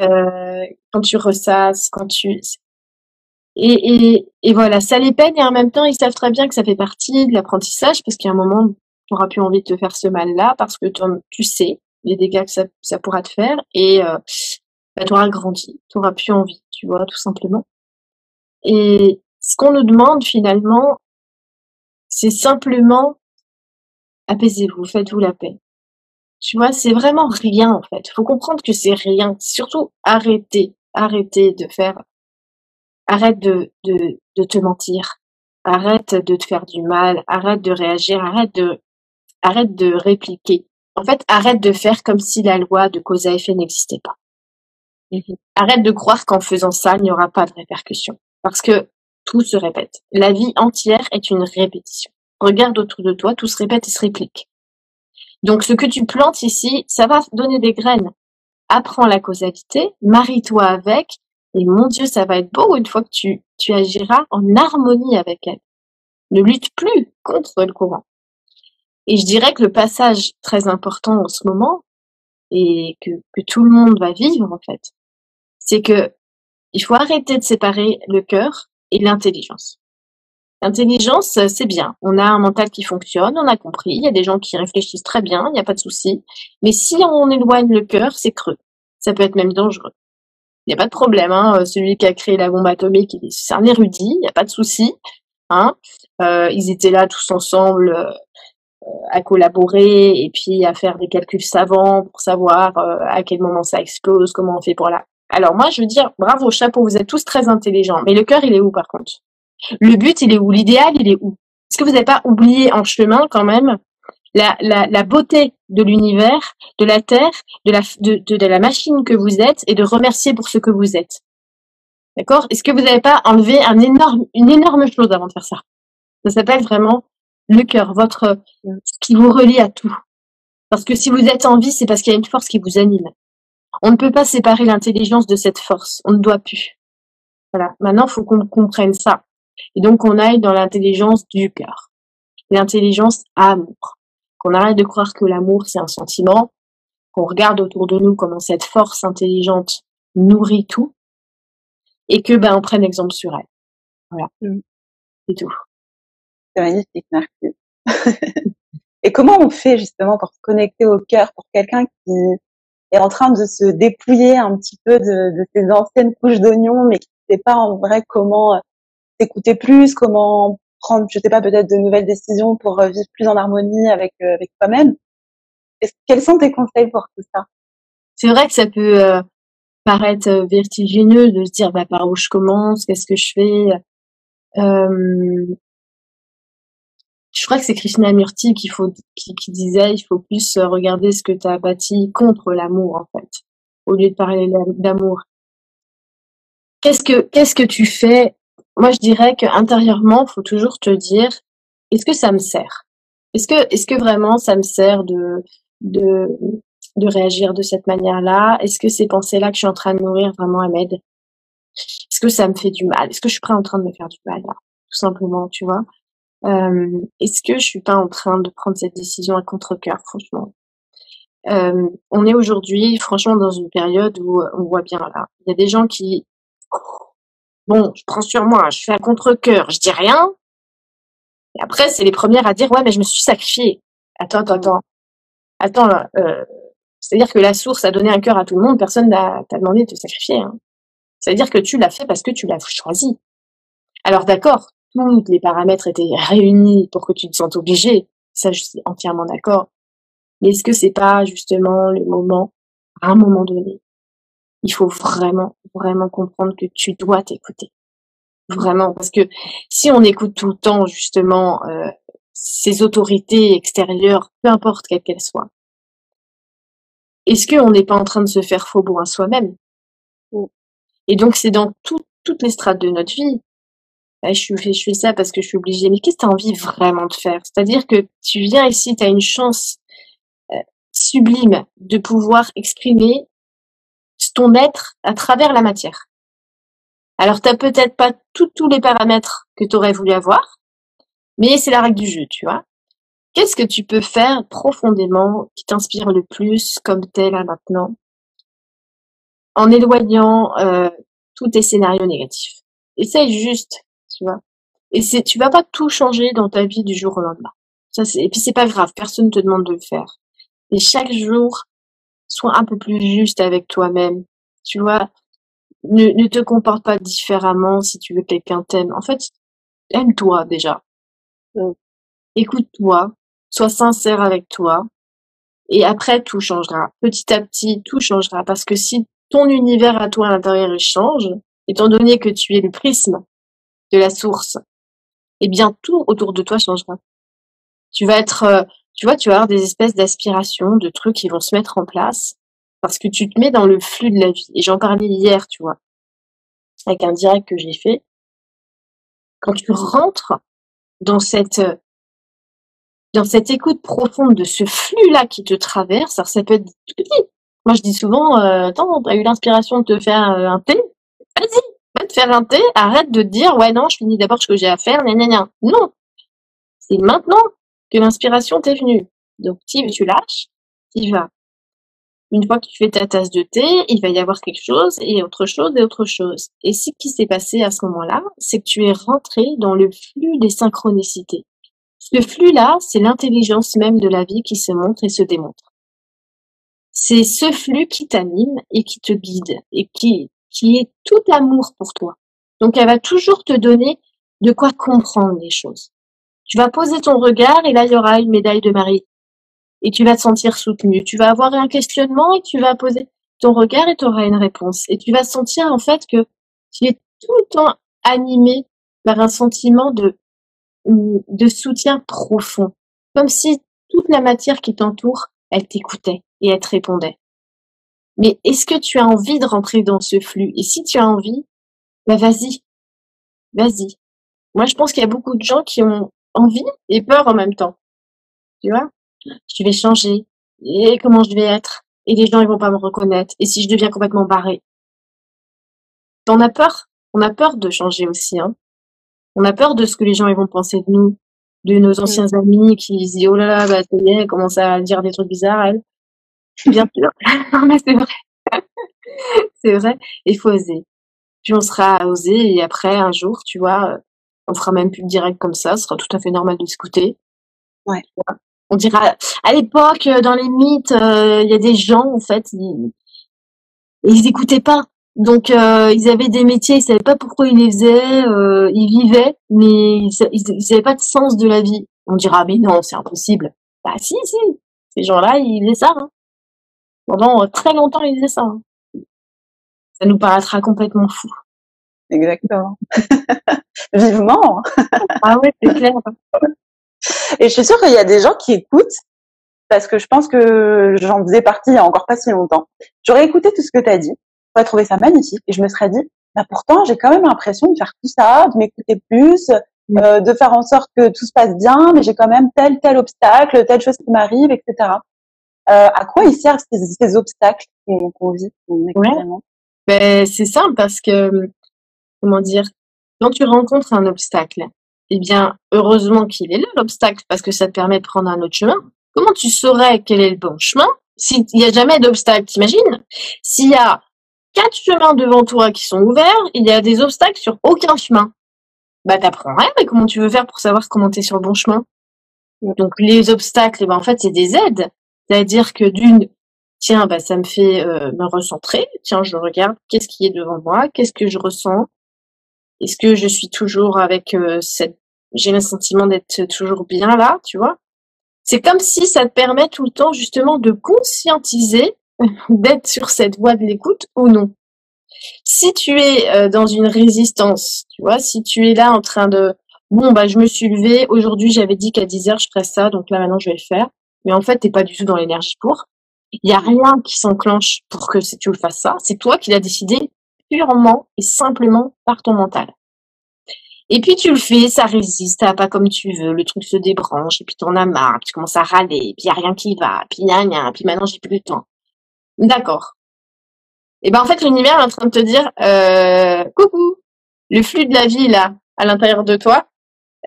Euh, quand tu ressasses, quand tu, et, et, et, voilà, ça les peine et en même temps, ils savent très bien que ça fait partie de l'apprentissage parce qu'il y a un moment, tu n'auras plus envie de te faire ce mal-là parce que tu sais les dégâts que ça, ça pourra te faire et euh, bah, tu auras grandi, tu auras plus envie, tu vois, tout simplement. Et ce qu'on nous demande finalement, c'est simplement apaisez-vous, faites-vous la paix. Tu vois, c'est vraiment rien en fait. Faut comprendre que c'est rien. Surtout arrêtez, arrêtez de faire Arrête de, de, de te mentir. Arrête de te faire du mal. Arrête de réagir. Arrête de, arrête de répliquer. En fait, arrête de faire comme si la loi de cause à effet n'existait pas. Mhm. Arrête de croire qu'en faisant ça, il n'y aura pas de répercussions. Parce que tout se répète. La vie entière est une répétition. Regarde autour de toi, tout se répète et se réplique. Donc ce que tu plantes ici, ça va donner des graines. Apprends la causalité, marie-toi avec, et mon Dieu, ça va être beau une fois que tu, agiras en harmonie avec elle. Ne lutte plus contre le courant. Et je dirais que le passage très important en ce moment, et que tout le monde va vivre en fait, c'est que il faut arrêter de séparer le cœur et l'intelligence. L'intelligence, c'est bien. On a un mental qui fonctionne, on a compris. Il y a des gens qui réfléchissent très bien, il n'y a pas de souci. Mais si on éloigne le cœur, c'est creux. Ça peut être même dangereux. Il n'y a pas de problème. Hein. Euh, celui qui a créé la bombe atomique, c'est un érudit, il n'y a pas de souci. Hein. Euh, ils étaient là tous ensemble euh, à collaborer et puis à faire des calculs savants pour savoir à quel moment ça explose, comment on fait pour la. Alors moi, je veux dire, bravo, chapeau, vous êtes tous très intelligents. Mais le cœur, il est où par contre? Le but, il est où? L'idéal, il est où? Est-ce que vous n'avez pas oublié en chemin quand même la, la, la beauté de l'univers, de la terre, de la, de, de, la machine que vous êtes et de remercier pour ce que vous êtes? D'accord? Est-ce que vous n'avez pas enlevé un énorme, une énorme chose avant de faire ça? Ça s'appelle vraiment le cœur, votre ce qui vous relie à tout. Parce que si vous êtes en vie, c'est parce qu'il y a une force qui vous anime. On ne peut pas séparer l'intelligence de cette force. On ne doit plus. Voilà. Maintenant, il faut qu'on comprenne ça. Et donc, on aille dans l'intelligence du cœur. L'intelligence amour qu'on arrête de croire que l'amour c'est un sentiment, qu'on regarde autour de nous comment cette force intelligente nourrit tout, et que ben on prenne exemple sur elle. Voilà, mm. c'est tout. C'est magnifique, merci. et comment on fait justement pour se connecter au cœur pour quelqu'un qui est en train de se dépouiller un petit peu de, de ses anciennes couches d'oignons, mais qui ne sait pas en vrai comment s'écouter plus, comment prendre, je sais pas, peut-être de nouvelles décisions pour euh, vivre plus en harmonie avec euh, avec toi-même. Quels sont tes conseils pour tout ça? C'est vrai que ça peut euh, paraître vertigineux de se dire bah par où je commence, qu'est-ce que je fais? Euh, je crois que c'est Krishna Murti qui, faut, qui, disait il faut plus regarder ce que tu as bâti contre l'amour en fait, au lieu de parler d'amour. Qu'est-ce que tu fais? Moi, je dirais qu'intérieurement, faut toujours te dire, est-ce que ça me sert? Est-ce que, vraiment ça me sert de, réagir de cette manière-là? Est-ce que ces pensées-là que je suis en train de nourrir vraiment m'aident? Est-ce que ça me fait du mal? Est-ce que je suis pas en train de me faire du mal Tout simplement, tu vois? Euh, est-ce que je suis pas en train de prendre cette décision à contre-cœur, franchement? Euh, On est aujourd'hui, franchement, dans une période où on voit bien là, il y a des gens qui Bon, je prends sur moi, je fais un contre-cœur, je dis rien. Et après, c'est les premières à dire, ouais, mais je me suis sacrifiée. Attends, attends, attends. Attends, euh, c'est-à-dire que la source a donné un cœur à tout le monde, personne n'a t'a demandé de te sacrifier. Hein. C'est-à-dire que tu l'as fait parce que tu l'as choisi. Alors d'accord, tous les paramètres étaient réunis pour que tu te sentes obligé, ça je suis entièrement d'accord. Mais est-ce que c'est pas justement le moment, à un moment donné, il faut vraiment, vraiment comprendre que tu dois t'écouter. Vraiment, parce que si on écoute tout le temps justement euh, ces autorités extérieures, peu importe quelles qu'elles soient, est-ce qu'on n'est pas en train de se faire faux à soi-même? Et donc c'est dans toutes les strates de notre vie. Je, fais, je fais ça parce que je suis obligée. Mais qu'est-ce que tu as envie vraiment de faire? C'est-à-dire que tu viens ici, tu as une chance euh, sublime de pouvoir exprimer ton être à travers la matière. Alors, t'as peut-être pas tous les paramètres que tu aurais voulu avoir, mais c'est la règle du jeu, tu vois. Qu'est-ce que tu peux faire profondément qui t'inspire le plus comme tel là maintenant, en éloignant euh, tous tes scénarios négatifs? Essaye juste, tu vois. Et c'est, tu vas pas tout changer dans ta vie du jour au lendemain. Ça, c'est, et puis c'est pas grave, personne ne te demande de le faire. Et chaque jour, sois un peu plus juste avec toi-même. Tu vois, ne, ne te comporte pas différemment si tu veux que quelqu'un t'aime. En fait, aime-toi déjà. Mm. Écoute-toi, sois sincère avec toi. Et après, tout changera. Petit à petit, tout changera. Parce que si ton univers à toi à l'intérieur change, étant donné que tu es le prisme de la source, eh bien, tout autour de toi changera. Tu vas être, euh, tu vois, tu vas avoir des espèces d'aspirations, de trucs qui vont se mettre en place parce que tu te mets dans le flux de la vie. Et j'en parlais hier, tu vois, avec un direct que j'ai fait. Quand tu rentres dans cette dans cette écoute profonde de ce flux-là qui te traverse, alors ça peut être tout. Moi, je dis souvent, euh, attends, t'as eu l'inspiration de te faire euh, un thé, vas-y, va te faire un thé, arrête de dire, ouais, non, je finis d'abord ce que j'ai à faire, gna, gna, Non. C'est maintenant que l'inspiration t'est venue. Donc, tu, tu lâches, tu vas. Une fois que tu fais ta tasse de thé, il va y avoir quelque chose et autre chose et autre chose. Et ce qui s'est passé à ce moment-là, c'est que tu es rentré dans le flux des synchronicités. Ce flux-là, c'est l'intelligence même de la vie qui se montre et se démontre. C'est ce flux qui t'anime et qui te guide et qui, qui est tout amour pour toi. Donc elle va toujours te donner de quoi comprendre les choses. Tu vas poser ton regard et là il y aura une médaille de Marie. Et tu vas te sentir soutenu. Tu vas avoir un questionnement et tu vas poser ton regard et tu auras une réponse. Et tu vas sentir en fait que tu es tout le temps animé par un sentiment de de soutien profond, comme si toute la matière qui t'entoure, elle t'écoutait et elle te répondait. Mais est-ce que tu as envie de rentrer dans ce flux? Et si tu as envie, bah vas-y, vas-y. Moi, je pense qu'il y a beaucoup de gens qui ont envie et peur en même temps. Tu vois? Je vais changer. Et comment je vais être? Et les gens, ils vont pas me reconnaître. Et si je deviens complètement barré T'en as peur? On a peur de changer aussi, hein on a peur de ce que les gens ils vont penser de nous, de nos anciens amis qui disent oh là là, bah c'est bien, elle commence à dire des trucs bizarres, elle. Bien sûr, mais c'est vrai, c'est vrai. Il faut oser. Puis on sera osé et après un jour, tu vois, on fera même plus de direct comme ça, ce sera tout à fait normal de s'écouter. Ouais. On dira à l'époque dans les mythes, euh, il y a des gens en fait, ils, ils écoutaient pas. Donc euh, ils avaient des métiers, ils savaient pas pourquoi ils les faisaient, euh, ils vivaient, mais ils, n'avaient pas de sens de la vie. On dira mais non, c'est impossible. Bah si si, ces gens-là ils faisaient ça. Hein. Pendant très longtemps ils faisaient ça. Hein. Ça nous paraîtra complètement fou. Exactement. Vivement. ah ouais, c'est clair. Et je suis sûre qu'il y a des gens qui écoutent parce que je pense que j'en faisais partie il y a encore pas si longtemps. J'aurais écouté tout ce que tu as dit j'aurais trouvé ça magnifique et je me serais dit, bah pourtant j'ai quand même l'impression de faire tout ça, de m'écouter plus, mm. euh, de faire en sorte que tout se passe bien, mais j'ai quand même tel tel obstacle, telle chose qui m'arrive, etc. Euh, à quoi ils servent ces, ces obstacles qu'on vit ben, c'est simple parce que comment dire, quand tu rencontres un obstacle, eh bien heureusement qu'il est là l'obstacle parce que ça te permet de prendre un autre chemin. Comment tu saurais quel est le bon chemin s'il n'y a jamais d'obstacle T'imagines? S'il y a quatre chemins devant toi qui sont ouverts, il y a des obstacles sur aucun chemin. Bah t'apprends rien, mais comment tu veux faire pour savoir comment t'es sur le bon chemin? Donc les obstacles, eh ben, en fait c'est des aides. C'est-à-dire que d'une, tiens, bah ça me fait euh, me recentrer. Tiens, je regarde qu'est-ce qui est devant moi, qu'est-ce que je ressens? Est-ce que je suis toujours avec euh, cette, j'ai le sentiment d'être toujours bien là, tu vois? C'est comme si ça te permet tout le temps justement de conscientiser d'être sur cette voie de l'écoute ou non. Si tu es euh, dans une résistance, tu vois, si tu es là en train de bon bah je me suis levée, aujourd'hui j'avais dit qu'à 10 heures je ferais ça, donc là maintenant je vais le faire. Mais en fait, t'es pas du tout dans l'énergie pour. Il y a rien qui s'enclenche pour que tu le fasses ça. C'est toi qui l'as décidé purement et simplement par ton mental. Et puis tu le fais, ça résiste, ça va pas comme tu veux, le truc se débranche, et puis t'en as marre, puis tu commences à râler, et puis y a rien qui va, puis gna gna, puis maintenant j'ai plus le temps. D'accord. Et ben en fait l'univers est en train de te dire euh, coucou, le flux de la vie là à l'intérieur de toi,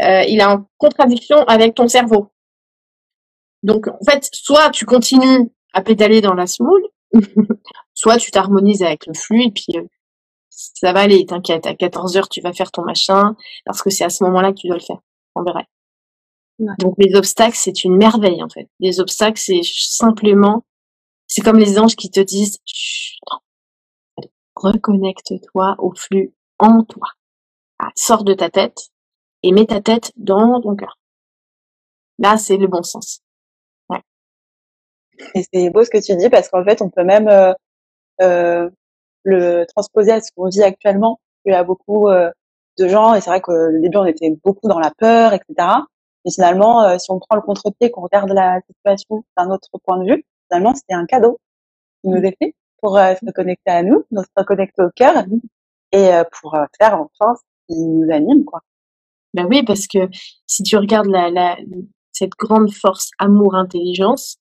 euh, il est en contradiction avec ton cerveau. Donc en fait, soit tu continues à pédaler dans la semoule, soit tu t'harmonises avec le flux et puis euh, ça va aller, t'inquiète, à 14 heures tu vas faire ton machin, parce que c'est à ce moment-là que tu dois le faire, en vrai. Donc les obstacles, c'est une merveille en fait. Les obstacles, c'est simplement, c'est comme les anges qui te disent, reconnecte-toi au flux en toi. Ah, sors de ta tête et mets ta tête dans ton cœur. Là, c'est le bon sens. Et c'est beau ce que tu dis parce qu'en fait, on peut même euh, euh, le transposer à ce qu'on vit actuellement. Il y a beaucoup euh, de gens, et c'est vrai qu'au début, on était beaucoup dans la peur, etc. Et finalement, euh, si on prend le contre-pied, qu'on regarde la situation d'un autre point de vue, finalement, c'était un cadeau qui nous est fait pour euh, se connecter à nous, se reconnecter au cœur et pour faire enfin ce qui nous anime, quoi. Ben oui, parce que si tu regardes la, la cette grande force amour-intelligence,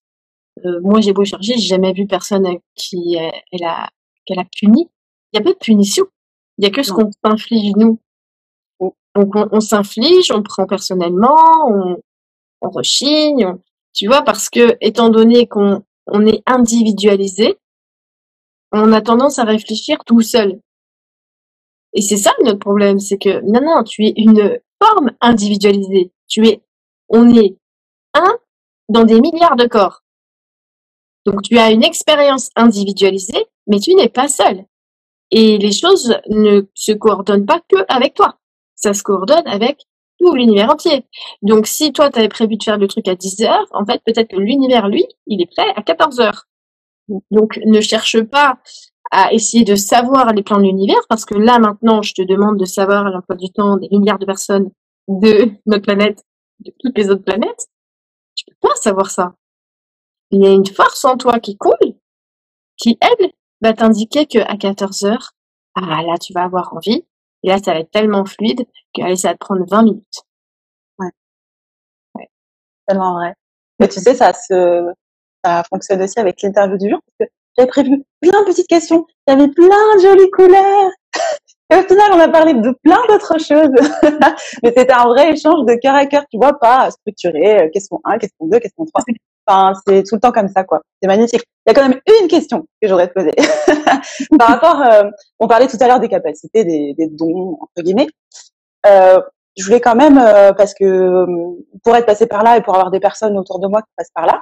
euh, moi j'ai beau chercher, j'ai jamais vu personne qui elle a qu'elle a puni. Il y a pas de punition. Il y a que ce qu'on s'inflige nous. Donc on, s'inflige, on prend personnellement, on, on rechigne, tu vois, parce que étant donné qu'on on est individualisé, on a tendance à réfléchir tout seul. Et c'est ça notre problème, c'est que non, non, tu es une forme individualisée. Tu es, on est un dans des milliards de corps. Donc tu as une expérience individualisée, mais tu n'es pas seul. Et les choses ne se coordonnent pas que avec toi. Ça se coordonne avec tout l'univers entier. Donc si toi tu avais prévu de faire le truc à 10 heures, en fait peut-être que l'univers lui, il est prêt à 14 heures. Donc ne cherche pas à essayer de savoir les plans de l'univers parce que là maintenant je te demande de savoir l'emploi du temps des milliards de personnes de notre planète, de toutes les autres planètes. Tu peux pas savoir ça il y a une force en toi qui coule, qui, elle, va t'indiquer qu'à 14 heures, ah là, tu vas avoir envie. Et là, ça va être tellement fluide que allez, ça va te prendre 20 minutes. Ouais. ouais. Tellement vrai. Mais tu sais, ça se, ça fonctionne aussi avec l'interview du jour parce que j'avais prévu plein de petites questions. Il y avait plein de jolies couleurs. Et au final, on a parlé de plein d'autres choses. Mais c'était un vrai échange de cœur à cœur, tu vois, pas structuré, euh, question 1, question 2, question 3. Enfin, c'est tout le temps comme ça, quoi. C'est magnifique. Il y a quand même une question que j'aurais posée. Par rapport, euh, on parlait tout à l'heure des capacités, des, des, dons, entre guillemets. Euh, je voulais quand même, euh, parce que euh, pour être passé par là et pour avoir des personnes autour de moi qui passent par là,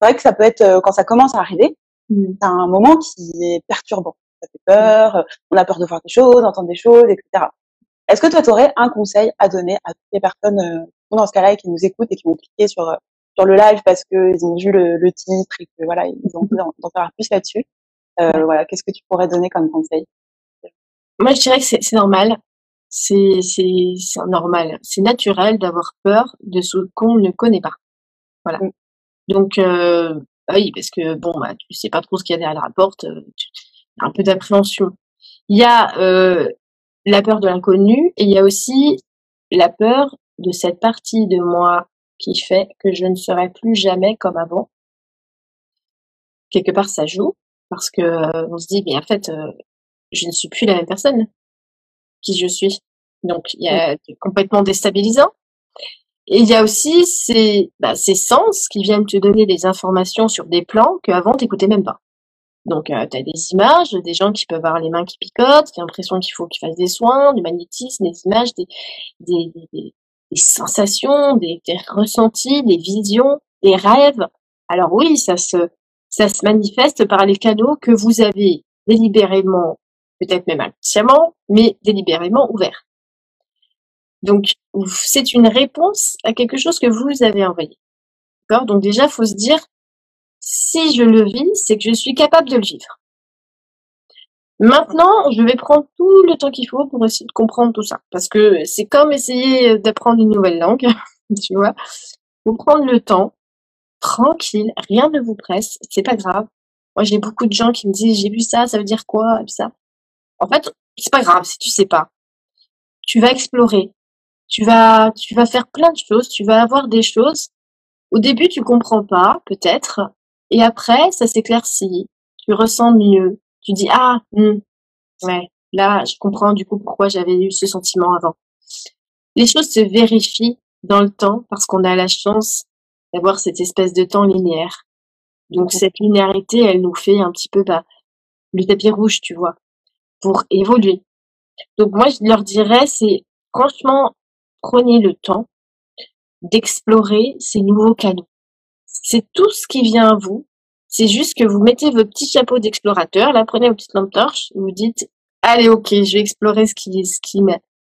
c'est vrai que ça peut être, quand ça commence à arriver, c'est un moment qui est perturbant ça fait peur, on a peur de voir des choses, d'entendre des choses, etc. Est-ce que toi, tu aurais un conseil à donner à toutes les personnes euh, dans ce cas-là qui nous écoutent et qui vont cliquer sur euh, sur le live parce qu'ils ont vu le, le, titre et que voilà, ils ont envie d'en savoir plus là-dessus euh, Voilà, qu'est-ce que tu pourrais donner comme conseil? Moi, je dirais que c'est normal. C'est c'est normal, c'est naturel d'avoir peur de ce qu'on ne connaît pas. Voilà. Mm. Donc euh, oui, parce que bon, bah, tu sais pas trop ce qu'il y a derrière la porte. Tu, un peu d'appréhension. Il y a euh, la peur de l'inconnu et il y a aussi la peur de cette partie de moi qui fait que je ne serai plus jamais comme avant. Quelque part, ça joue parce que euh, on se dit, mais en fait, euh, je ne suis plus la même personne qui je suis. Donc, il y a complètement déstabilisant. Et il y a aussi ces, bah, ces sens qui viennent te donner des informations sur des plans qu'avant t'écoutais même pas. Donc, euh, tu as des images, des gens qui peuvent avoir les mains qui picotent, qui ont l'impression qu'il faut qu'ils fassent des soins, du magnétisme, des images, des, des, des, des sensations, des, des, ressentis, des visions, des rêves. Alors oui, ça se, ça se manifeste par les canaux que vous avez délibérément, peut-être même inconsciemment, mais délibérément ouverts. Donc, c'est une réponse à quelque chose que vous avez envoyé. Donc déjà, faut se dire, si je le vis, c'est que je suis capable de le vivre. Maintenant, je vais prendre tout le temps qu'il faut pour essayer de comprendre tout ça. Parce que c'est comme essayer d'apprendre une nouvelle langue, tu vois. Faut prendre le temps, tranquille, rien ne vous presse, c'est pas grave. Moi, j'ai beaucoup de gens qui me disent, j'ai vu ça, ça veut dire quoi, ça. En fait, c'est pas grave si tu sais pas. Tu vas explorer. Tu vas, tu vas faire plein de choses, tu vas avoir des choses. Au début, tu comprends pas, peut-être. Et après, ça s'éclaircit. Tu ressens mieux. Tu dis, ah, hmm, ouais, là, je comprends du coup pourquoi j'avais eu ce sentiment avant. Les choses se vérifient dans le temps parce qu'on a la chance d'avoir cette espèce de temps linéaire. Donc cette linéarité, elle nous fait un petit peu bah, le tapis rouge, tu vois, pour évoluer. Donc moi, je leur dirais, c'est franchement, prenez le temps d'explorer ces nouveaux canaux. C'est tout ce qui vient à vous. C'est juste que vous mettez vos petits chapeaux d'explorateur, là, prenez vos petites lampes torches, vous dites, allez, ok, je vais explorer ce qui, ce qui,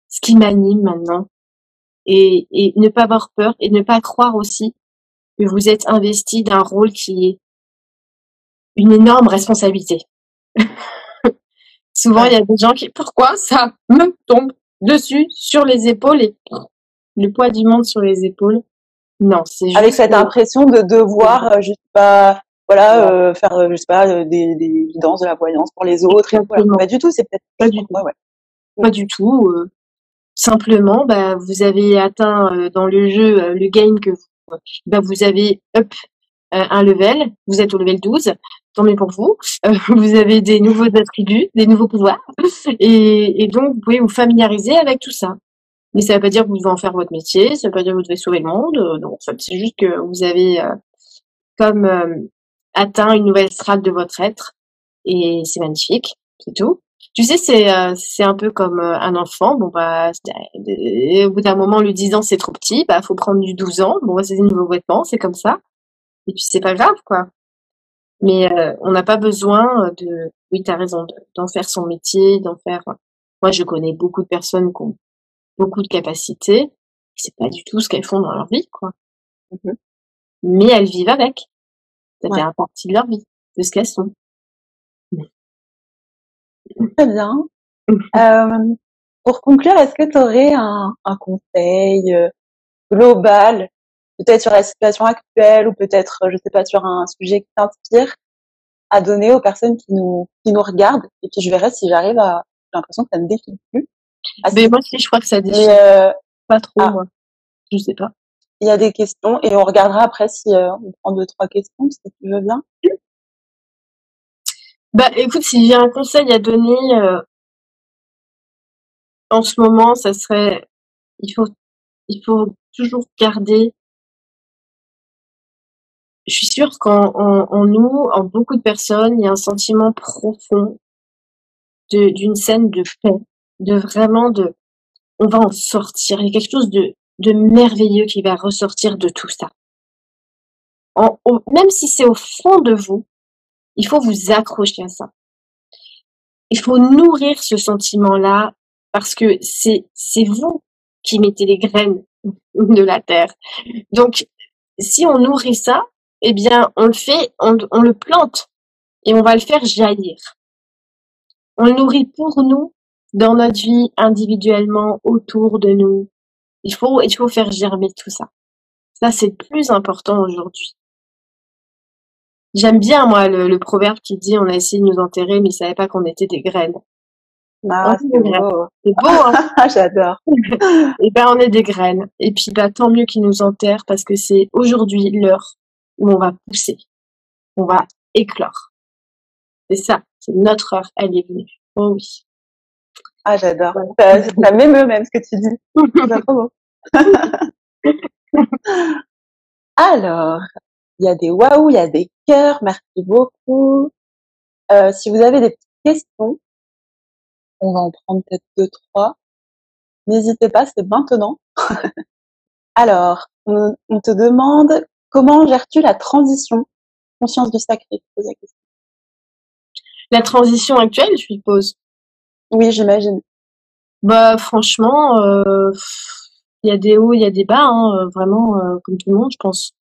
ce qui m'anime maintenant. Et, et ne pas avoir peur et ne pas croire aussi que vous êtes investi d'un rôle qui est une énorme responsabilité. Souvent, il y a des gens qui, pourquoi ça me tombe dessus, sur les épaules et le poids du monde sur les épaules? Non, c'est juste. Avec cette impression de devoir, euh, je sais pas, voilà, euh, faire, euh, je sais pas, des, des danses de la voyance pour les autres. Et Pas du tout, c'est peut-être pas du tout. Ouais. Pas du tout. simplement, bah, vous avez atteint dans le jeu le game que vous, bah, vous avez up un level, vous êtes au level 12, tant mieux pour vous. Vous avez des nouveaux attributs, des nouveaux pouvoirs, et, et, donc vous pouvez vous familiariser avec tout ça. Mais ça ne veut pas dire que vous devez en faire votre métier, ça ne veut pas dire que vous devez sauver le monde. Euh, non, c'est juste que vous avez euh, comme atteint une nouvelle strate de votre être, et c'est magnifique, c'est tout. Tu sais, c'est c'est un peu comme un enfant. Bon bah, au bout d'un moment, le 10 ans c'est trop petit, bah faut prendre du 12 ans. Bon, bah, c'est des nouveaux vêtements, c'est comme ça. Et puis c'est pas grave quoi. Mais euh, on n'a pas besoin de, oui, tu as raison, d'en faire son métier, d'en faire. Moi, je connais beaucoup de personnes qui ont beaucoup de capacités. C'est pas du tout ce qu'elles font dans leur vie, quoi. Mmh Mais elles vivent avec. Ça fait un partie de leur vie, de ce qu'elles sont. Très bien. euh, pour conclure, est-ce que tu aurais un, un conseil euh, global peut-être sur la situation actuelle ou peut-être, je sais pas, sur un sujet qui t'inspire, à donner aux personnes qui nous, qui nous regardent. Et puis je verrai si j'arrive à, j'ai l'impression que ça ne défile plus? Mais moi aussi, je crois que ça défile. Euh, pas trop, ah. moi. Je sais pas. Il y a des questions et on regardera après si euh, on prend deux, trois questions, si tu veux bien. Bah, écoute, s'il y a un conseil à donner, euh, en ce moment, ça serait, il faut, il faut toujours garder je suis sûre qu'en en, nous, en beaucoup de personnes, il y a un sentiment profond d'une scène de paix, de vraiment de, on va en sortir. Il y a quelque chose de, de merveilleux qui va ressortir de tout ça. Même si c'est au fond de vous, il faut vous accrocher à ça. Il faut nourrir ce sentiment-là parce que c'est, c'est vous qui mettez les graines de la terre. Donc, si on nourrit ça, eh bien, on le fait, on, le plante et on va le faire jaillir. On le nourrit pour nous, dans notre vie, individuellement, autour de nous. Il faut, il faut faire germer tout ça. Ça, c'est le plus important aujourd'hui. J'aime bien, moi, le, proverbe qui dit on a essayé de nous enterrer, mais ils savaient pas qu'on était des graines. Ah, c'est beau. C'est beau, hein J'adore. et ben, on est des graines. Et puis, bah, tant mieux qu'ils nous enterrent parce que c'est aujourd'hui l'heure où on va pousser, on va éclore. C'est ça, c'est notre heure, elle est venue. Oh oui. Ah, j'adore. Ça, ça m'émeut même ce que tu dis. Alors, il y a des waouh, il y a des cœurs, merci beaucoup. Euh, si vous avez des petites questions, on va en prendre peut-être deux, trois. N'hésitez pas, c'est maintenant. Alors, on, te demande Comment gères-tu la transition? Conscience du sacré, je pose la question. La transition actuelle, je suppose. Oui, j'imagine. Bah franchement, euh, il y a des hauts, il y a des bas, hein, vraiment comme tout le monde, je pense.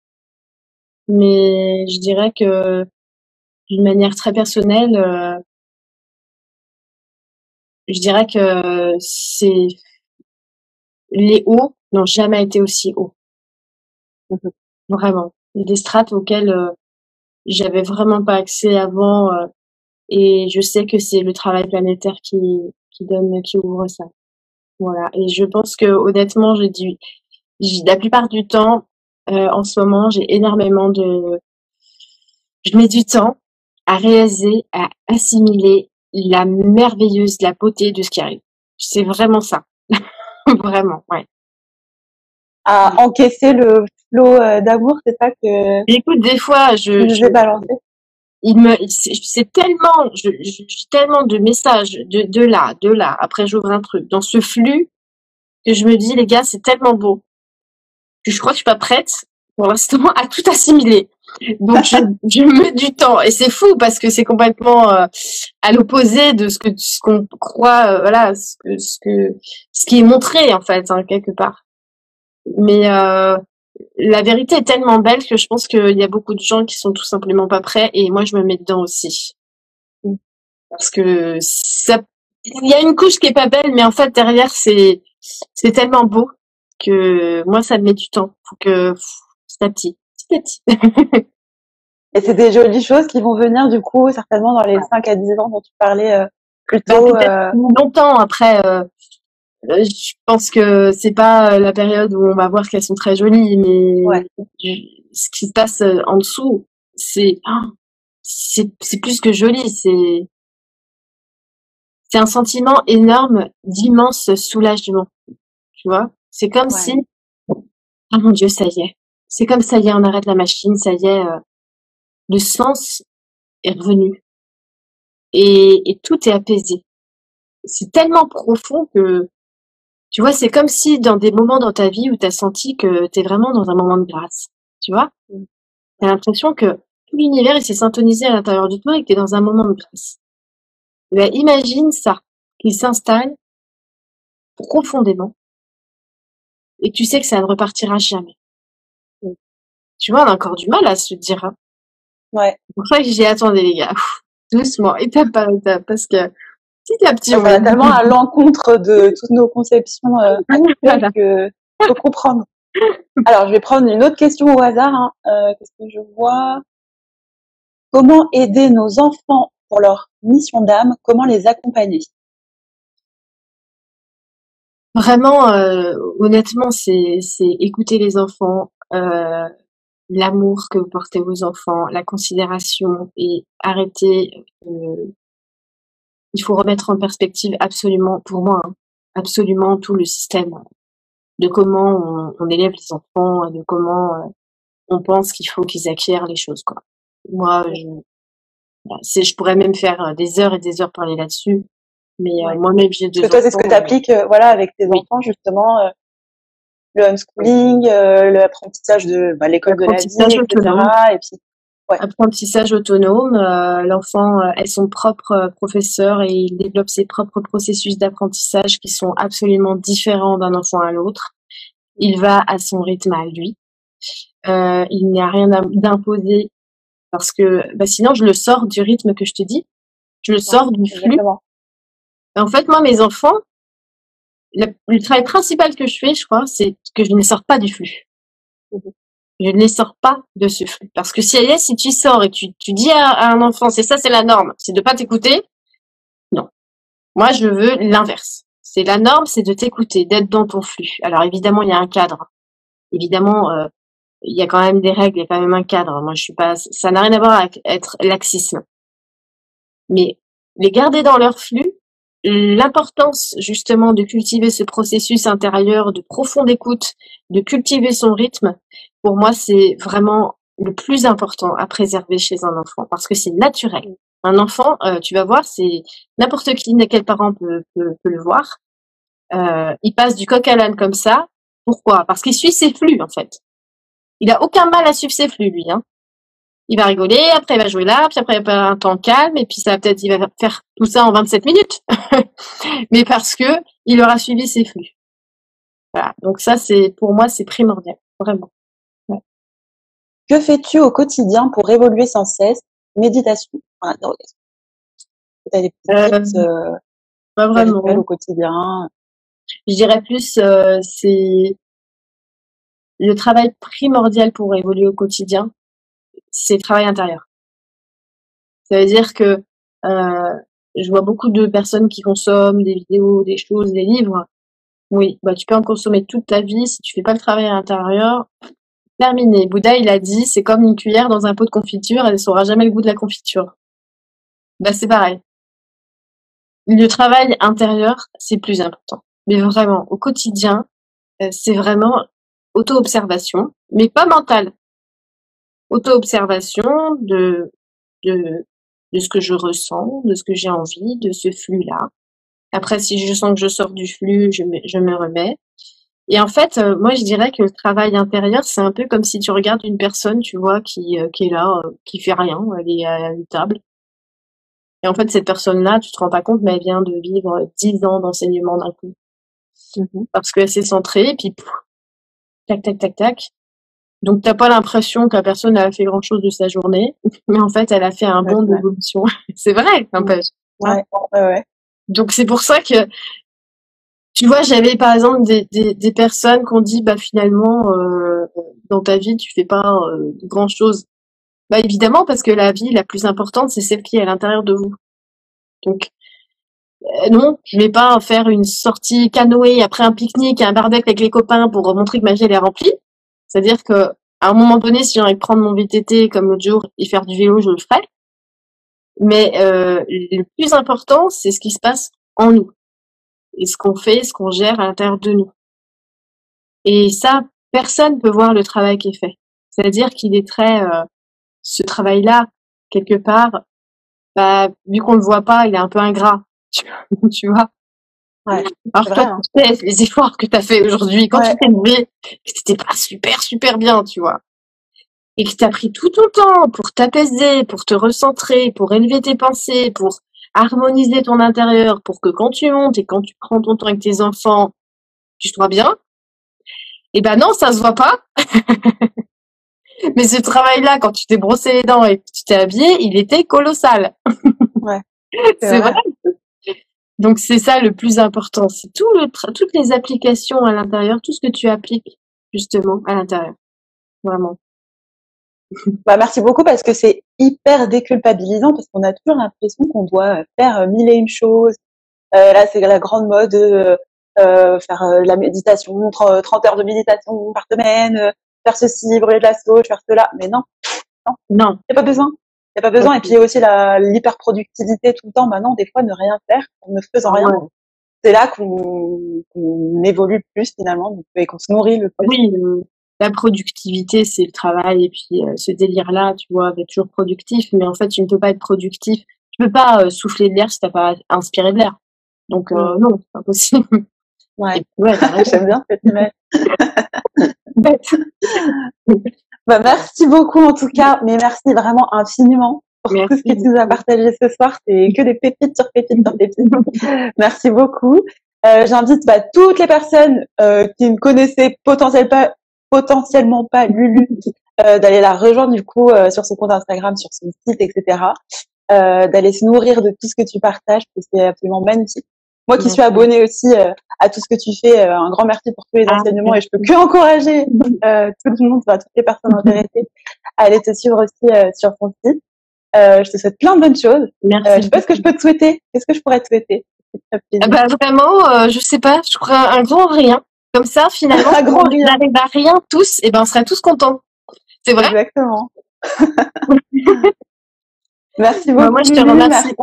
Mais je dirais que d'une manière très personnelle, je dirais que c'est les hauts n'ont jamais été aussi hauts. Mhm. Vraiment. Il y a des strates auxquelles euh, j'avais vraiment pas accès avant euh, et je sais que c'est le travail planétaire qui, qui donne, qui ouvre ça. Voilà. Et je pense que honnêtement, j'ai dû, la plupart du temps, euh, en ce moment, j'ai énormément de, je mets du temps à réaliser, à assimiler la merveilleuse, la beauté de ce qui arrive. C'est vraiment ça. vraiment, ouais. À encaisser le flot euh, d'amour, c'est ça que. Écoute, des fois, je. Je, vais balancer. Il me, c'est tellement, j'ai tellement de messages de, de là, de là. Après, j'ouvre un truc dans ce flux que je me dis, les gars, c'est tellement beau que je crois que je suis pas prête pour l'instant à tout assimiler. Donc je, je mets du temps et c'est fou parce que c'est complètement euh, à l'opposé de ce que ce qu'on croit, euh, voilà, ce que ce que ce qui est montré en fait hein, quelque part. Mais euh, la vérité est tellement belle que je pense qu'il y a beaucoup de gens qui sont tout simplement pas prêts et moi je me mets dedans aussi. Parce que ça il y a une couche qui est pas belle mais en fait derrière c'est c'est tellement beau que moi ça me met du temps faut que petit à petit Et c'est des jolies choses qui vont venir du coup certainement dans les 5 à 10 ans dont tu parlais euh, plus bah, tôt. Euh... Longtemps après, euh, je pense que c'est pas la période où on va voir qu'elles sont très jolies, mais ce qui se passe en dessous, c'est oh, c'est c'est plus que joli, c'est c'est un sentiment énorme d'immense soulagement. Tu vois, c'est comme si oh mon dieu, ça y est, c'est comme ça y est, on arrête la machine, ça y est, euh, le sens est revenu. Et, et tout est apaisé. C'est tellement profond que, tu vois, c'est comme si dans des moments dans ta vie où tu as senti que tu es vraiment dans un moment de grâce, tu vois, mm. tu as l'impression que tout l'univers s'est syntonisé à l'intérieur de toi et que tu es dans un moment de grâce. Ben, imagine ça, qu'il s'installe profondément et tu sais que ça ne repartira jamais tu vois, on a encore du mal à se dire. Hein. Ouais. C'est pour ça que j'ai attendu les gars, doucement, étape par étape, parce que petit à petit, on va tellement à l'encontre de toutes nos conceptions euh, que faut comprendre. Alors, je vais prendre une autre question au hasard. Hein. Euh, Qu'est-ce que je vois? Comment aider nos enfants pour leur mission d'âme? Comment les accompagner? Vraiment, euh, honnêtement, c'est écouter les enfants, euh, l'amour que vous portez aux enfants, la considération et arrêter. Euh, il faut remettre en perspective absolument, pour moi, hein, absolument tout le système de comment on, élève les enfants, de comment euh, on pense qu'il faut qu'ils acquièrent les choses. Quoi. Moi, je, bah, je pourrais même faire euh, des heures et des heures parler là-dessus. Mais moi-même, j'ai deux. toi, c'est ce que tu appliques, voilà, avec tes enfants, justement le homeschooling, euh, l'apprentissage de bah, l'école de la vie, etc. Et puis, ouais. Apprentissage autonome. Euh, L'enfant euh, est son propre euh, professeur et il développe ses propres processus d'apprentissage qui sont absolument différents d'un enfant à l'autre. Il va à son rythme à lui. Euh, il n'y a rien d'imposé parce que bah, sinon je le sors du rythme que je te dis. Je le sors du flux. En fait, moi, mes enfants, le, travail principal que je fais, je crois, c'est que je ne sors pas du flux. Mhm. Je ne les sors pas de ce flux. Parce que si, si tu sors et tu, tu dis à, un enfant, c'est ça, c'est la norme, c'est de pas t'écouter, non. Moi, je veux l'inverse. C'est la norme, c'est de t'écouter, d'être dans ton flux. Alors évidemment, il y a un cadre. Évidemment, euh, il y a quand même des règles, il y a quand même un cadre. Moi, je suis pas, ça n'a rien à voir avec être laxisme. Mais les garder dans leur flux, l'importance justement de cultiver ce processus intérieur de profonde écoute, de cultiver son rythme, pour moi, c'est vraiment le plus important à préserver chez un enfant parce que c'est naturel. Un enfant, euh, tu vas voir, c'est n'importe qui, quel parent peut, peut, le voir. Euh, il passe du coq à l'âne comme ça. Pourquoi? Parce qu'il suit ses flux en fait. Il a aucun mal à suivre ses flux, lui. Hein il va rigoler, après il va jouer là, puis après il va avoir un temps calme, et puis ça peut-être il va faire tout ça en 27 minutes. Mais parce que il aura suivi ses flux. Voilà. Donc ça, c'est pour moi, c'est primordial, vraiment. Que fais-tu au quotidien pour évoluer sans cesse? Méditation, enfin, as des petites euh, euh, pas vraiment au quotidien? Je dirais plus, euh, c'est le travail primordial pour évoluer au quotidien, c'est travail intérieur. Ça veut dire que euh, je vois beaucoup de personnes qui consomment des vidéos, des choses, des livres. Oui, bah tu peux en consommer toute ta vie si tu fais pas le travail à l'intérieur. Terminé. Bouddha, il a dit, c'est comme une cuillère dans un pot de confiture, elle ne saura jamais le goût de la confiture. Bah c'est pareil. Le travail intérieur, c'est plus important. Mais vraiment, au quotidien, euh, c'est vraiment auto-observation, mais pas mentale. Auto-observation de, de, de ce que je ressens, de ce que j'ai envie, de ce flux-là. Après, si je sens que je sors du flux, je me, je me remets. Et en fait, euh, moi, je dirais que le travail intérieur, c'est un peu comme si tu regardes une personne, tu vois, qui, euh, qui est là, euh, qui fait rien, elle est à une table. Et en fait, cette personne-là, tu te rends pas compte, mais elle vient de vivre dix ans d'enseignement d'un coup. Mmh Parce qu'elle s'est centrée, et puis tac, tac, tac, tac. Donc t'as pas l'impression que la personne a fait grand chose de sa journée, mais en fait elle a fait un bond d'évolution. c'est vrai, un peu. Ouais, ouais, ouais. Donc c'est pour ça que tu vois, j'avais par exemple des, des, des personnes qui ont dit bah finalement euh, dans ta vie tu fais pas euh, grand chose. Bah évidemment parce que la vie la plus importante c'est celle qui est à l'intérieur de vous. Donc euh, non, je vais pas faire une sortie canoë après un pique-nique, un barbecue avec les copains pour montrer que ma vie elle est remplie. C'est-à-dire que à un moment donné, si j'ai envie prendre mon VTT comme l'autre jour et faire du vélo, je le ferai. Mais euh, le plus important, c'est ce qui se passe en nous et ce qu'on fait, ce qu'on gère à l'intérieur de nous. Et ça, personne peut voir le travail qui est fait. C'est-à-dire qu'il est très euh, ce travail-là quelque part, bah, vu qu'on le voit pas, il est un peu ingrat. tu vois? Ouais, Alors toi, hein. tu sais, les efforts que tu as fait aujourd'hui, quand tu t'es levé, c'était pas super, super bien, tu vois. Et que tu as pris tout ton temps pour t'apaiser, pour te recentrer, pour élever tes pensées, pour harmoniser ton intérieur, pour que quand tu montes et quand tu prends ton temps avec tes enfants, tu sois bien. Eh ben non, ça se voit pas. Mais ce travail-là, quand tu t'es brossé les dents et que tu t'es habillé, il était colossal. Ouais. C'est vrai. Donc c'est ça le plus important, c'est tout le toutes les applications à l'intérieur, tout ce que tu appliques justement à l'intérieur. Vraiment. Bah merci beaucoup parce que c'est hyper déculpabilisant parce qu'on a toujours l'impression qu'on doit faire mille et une choses. Euh, là c'est la grande mode de euh, faire euh, la méditation, 30 heures de méditation par semaine, euh, faire ceci, brûler de la sauce, faire cela. Mais non, non, non, y a pas besoin. Il n'y a pas besoin. Et puis il y a aussi l'hyperproductivité tout le temps. Maintenant, des fois, ne rien faire, en ne faisant rien. C'est là qu'on qu évolue plus finalement et qu'on se nourrit le plus. Oui, la productivité, c'est le travail. Et puis euh, ce délire-là, tu vois, être toujours productif. Mais en fait, tu ne peux pas être productif. Tu peux pas euh, souffler de l'air si tu n'as pas inspiré de l'air. Donc euh, non, c'est pas possible. Ouais, ouais j'aime bien cette image. Bah, merci beaucoup en tout cas, mais merci vraiment infiniment pour tout ce que tu nous as partagé ce soir. C'est que des pépites sur pépites sur pépites. merci beaucoup. Euh, J'invite bah, toutes les personnes euh, qui ne connaissaient potentiellement pas, potentiellement pas Lulu euh, d'aller la rejoindre du coup euh, sur son compte Instagram, sur son site, etc. Euh, d'aller se nourrir de tout ce que tu partages, parce que c'est absolument magnifique. Moi qui suis abonnée aussi euh, à tout ce que tu fais, euh, un grand merci pour tous les ah, enseignements et je peux que encourager euh, tout le monde, toutes les personnes intéressées à aller te suivre aussi sur ton site. je te souhaite plein de bonnes choses. Merci. je sais pas ce que je peux te souhaiter. Qu'est-ce que je pourrais te souhaiter? Ah bah, Vraiment, je sais pas, je crois un grand rien. Comme ça, finalement, un grand rien. on n'arrive à rien tous, et ben on serait tous contents. C'est vrai? Exactement. merci beaucoup. Bah, moi, je te remercie.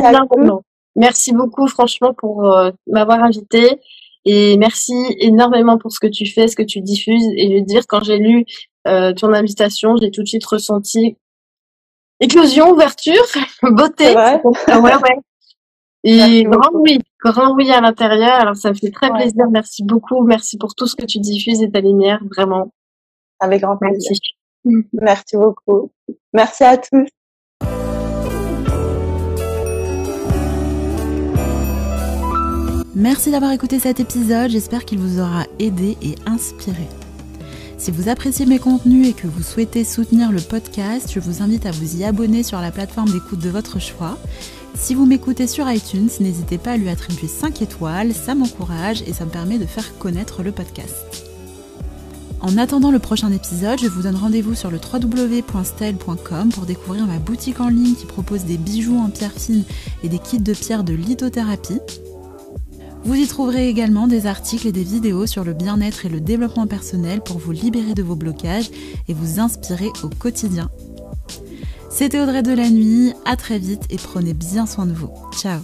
Merci beaucoup, franchement, pour euh, m'avoir invité. Et merci énormément pour ce que tu fais, ce que tu diffuses. Et je veux dire, quand j'ai lu euh, ton invitation, j'ai tout de suite ressenti éclosion, ouverture, beauté. Ouais. ouais, ouais. Et grand oui, grand oui à l'intérieur. Alors ça me fait très plaisir. Merci beaucoup. Merci pour tout ce que tu diffuses et ta lumière, vraiment. Avec grand plaisir. Merci. Merci beaucoup. Merci à tous. Merci d'avoir écouté cet épisode, j'espère qu'il vous aura aidé et inspiré. Si vous appréciez mes contenus et que vous souhaitez soutenir le podcast, je vous invite à vous y abonner sur la plateforme d'écoute de votre choix. Si vous m'écoutez sur iTunes, n'hésitez pas à lui attribuer 5 étoiles, ça m'encourage et ça me permet de faire connaître le podcast. En attendant le prochain épisode, je vous donne rendez-vous sur le www.style.com pour découvrir ma boutique en ligne qui propose des bijoux en pierre fine et des kits de pierre de lithothérapie. Vous y trouverez également des articles et des vidéos sur le bien-être et le développement personnel pour vous libérer de vos blocages et vous inspirer au quotidien. C'était Audrey de la Nuit, à très vite et prenez bien soin de vous. Ciao